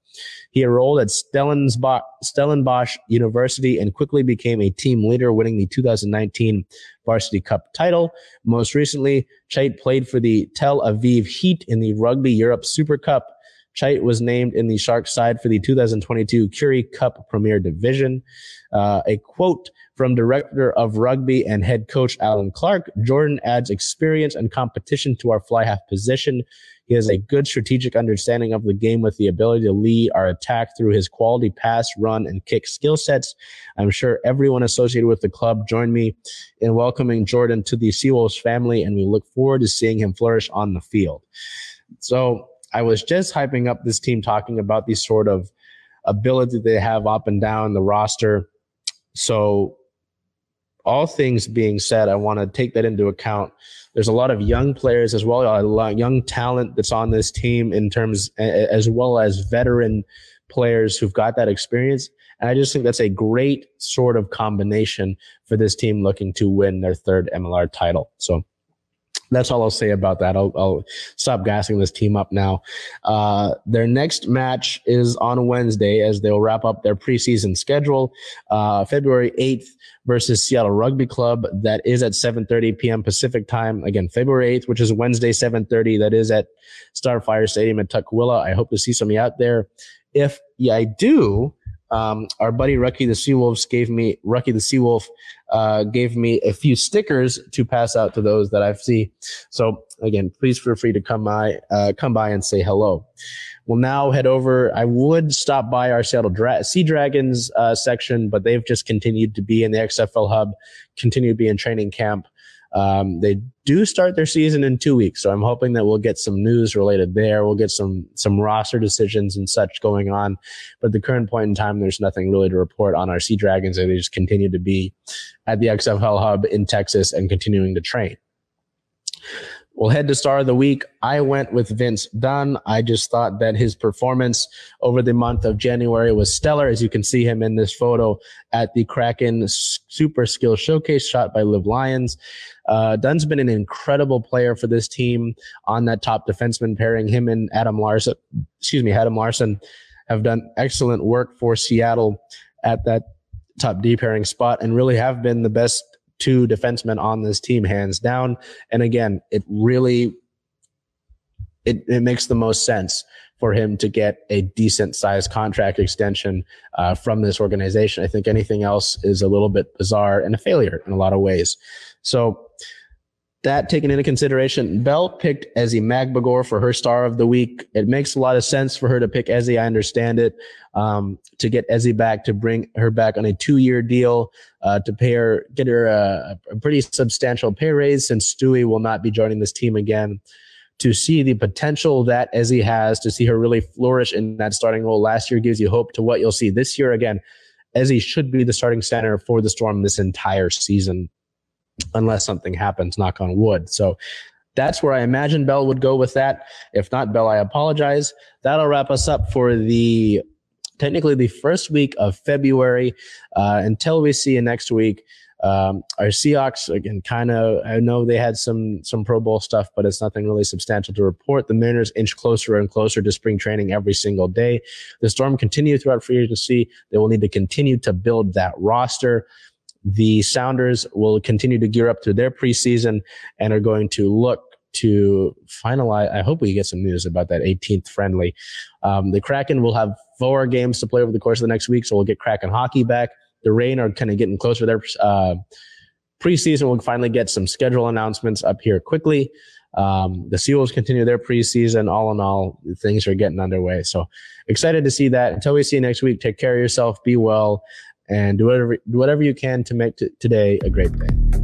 He enrolled at Stellenbosch University and quickly became a team leader, winning the 2019 Varsity Cup title. Most recently, Chait played for the Tel Aviv Heat in the Rugby Europe Super Cup. Chait was named in the Sharks side for the 2022 Currie Cup Premier Division. Uh, a quote from director of rugby and head coach Allen Clarke, Jordan adds experience and competition to our fly half position. He has a good strategic understanding of the game with the ability to lead our attack through his quality pass, run, and kick skill sets. I'm sure everyone associated with the club joined me in welcoming Jordan to the Seawolves family, and we look forward to seeing him flourish on the field. So I was just hyping up this team, talking about the sort of ability they have up and down the roster. So all things being said, I want to take that into account. There's a lot of young players as well, a lot of young talent that's on this team in terms, as well as veteran players who've got that experience. And I just think that's a great sort of combination for this team looking to win their third MLR title. So that's all I'll say about that. I'll, I'll stop gassing this team up now. Uh, their next match is on Wednesday as they'll wrap up their preseason schedule. Uh, February 8th versus Seattle Rugby Club. That is at 7:30 p.m. Pacific time. Again, February 8th, which is Wednesday, 7:30. That is at Starfire Stadium at Tukwila. I hope to see some of you out there. If yeah, I do, Um, our buddy Rucky the Seawolves gave me Rucky the Seawolf uh, gave me a few stickers to pass out to those that I see. So again, please feel free to come by uh, come by and say hello. We'll now head over. I would stop by our Seattle Dra- Sea Dragons uh, section, but they've just continued to be in the XFL hub, continue to be in training camp. Um, they do start their season in two weeks, so I'm hoping that we'll get some news related there. We'll get some some roster decisions and such going on. But at the current point in time, there's nothing really to report on our Sea Dragons. They just continue to be at the XFL hub in Texas and continuing to train. We'll head to star of the week. I went with Vince Dunn. I just thought that his performance over the month of January was stellar. As you can see him in this photo at the Kraken Super Skill Showcase shot by Live Lions. Uh, Dunn's been an incredible player for this team on that top defenseman pairing. Him and Adam Larsson, excuse me, Adam Larsson have done excellent work for Seattle at that top D pairing spot and really have been the best two defensemen on this team, hands down. And again, it really it, it makes the most sense for him to get a decent sized contract extension uh, from this organization. I think anything else is a little bit bizarre and a failure in a lot of ways. So that taken into consideration, Belle picked Ezi Magbegor for her star of the week. It makes a lot of sense for her to pick Ezi. I understand it. Um, to get Ezi back, to bring her back on a two-year deal, uh, to pay her, get her a, a, pretty substantial pay raise since Stewie will not be joining this team again. To see the potential that Ezi has, to see her really flourish in that starting role last year gives you hope to what you'll see this year. Again, Ezi should be the starting center for the Storm this entire season unless something happens, knock on wood. So that's where I imagine Belle would go with that. If not, Belle, I apologize. That'll wrap us up for the technically the first week of February. Uh, until we see you next week. Um, our Seahawks again, kind of. I know they had some some Pro Bowl stuff, but it's nothing really substantial to report. The Mariners inch closer and closer to spring training every single day. The Storm continue throughout free agency. They will need to continue to build that roster. The Sounders will continue to gear up to their preseason and are going to look to finalize. I hope we get some news about that 18th friendly. Um, the Kraken will have four games to play over the course of the next week, so we'll get Kraken hockey back. The Reign are kind of getting closer to their uh, preseason. We'll finally get some schedule announcements up here quickly. Um, the Seals continue their preseason. All in all, things are getting underway. So excited to see that. Until we see you next week, take care of yourself, be well, and do whatever do whatever you can to make t- today a great day.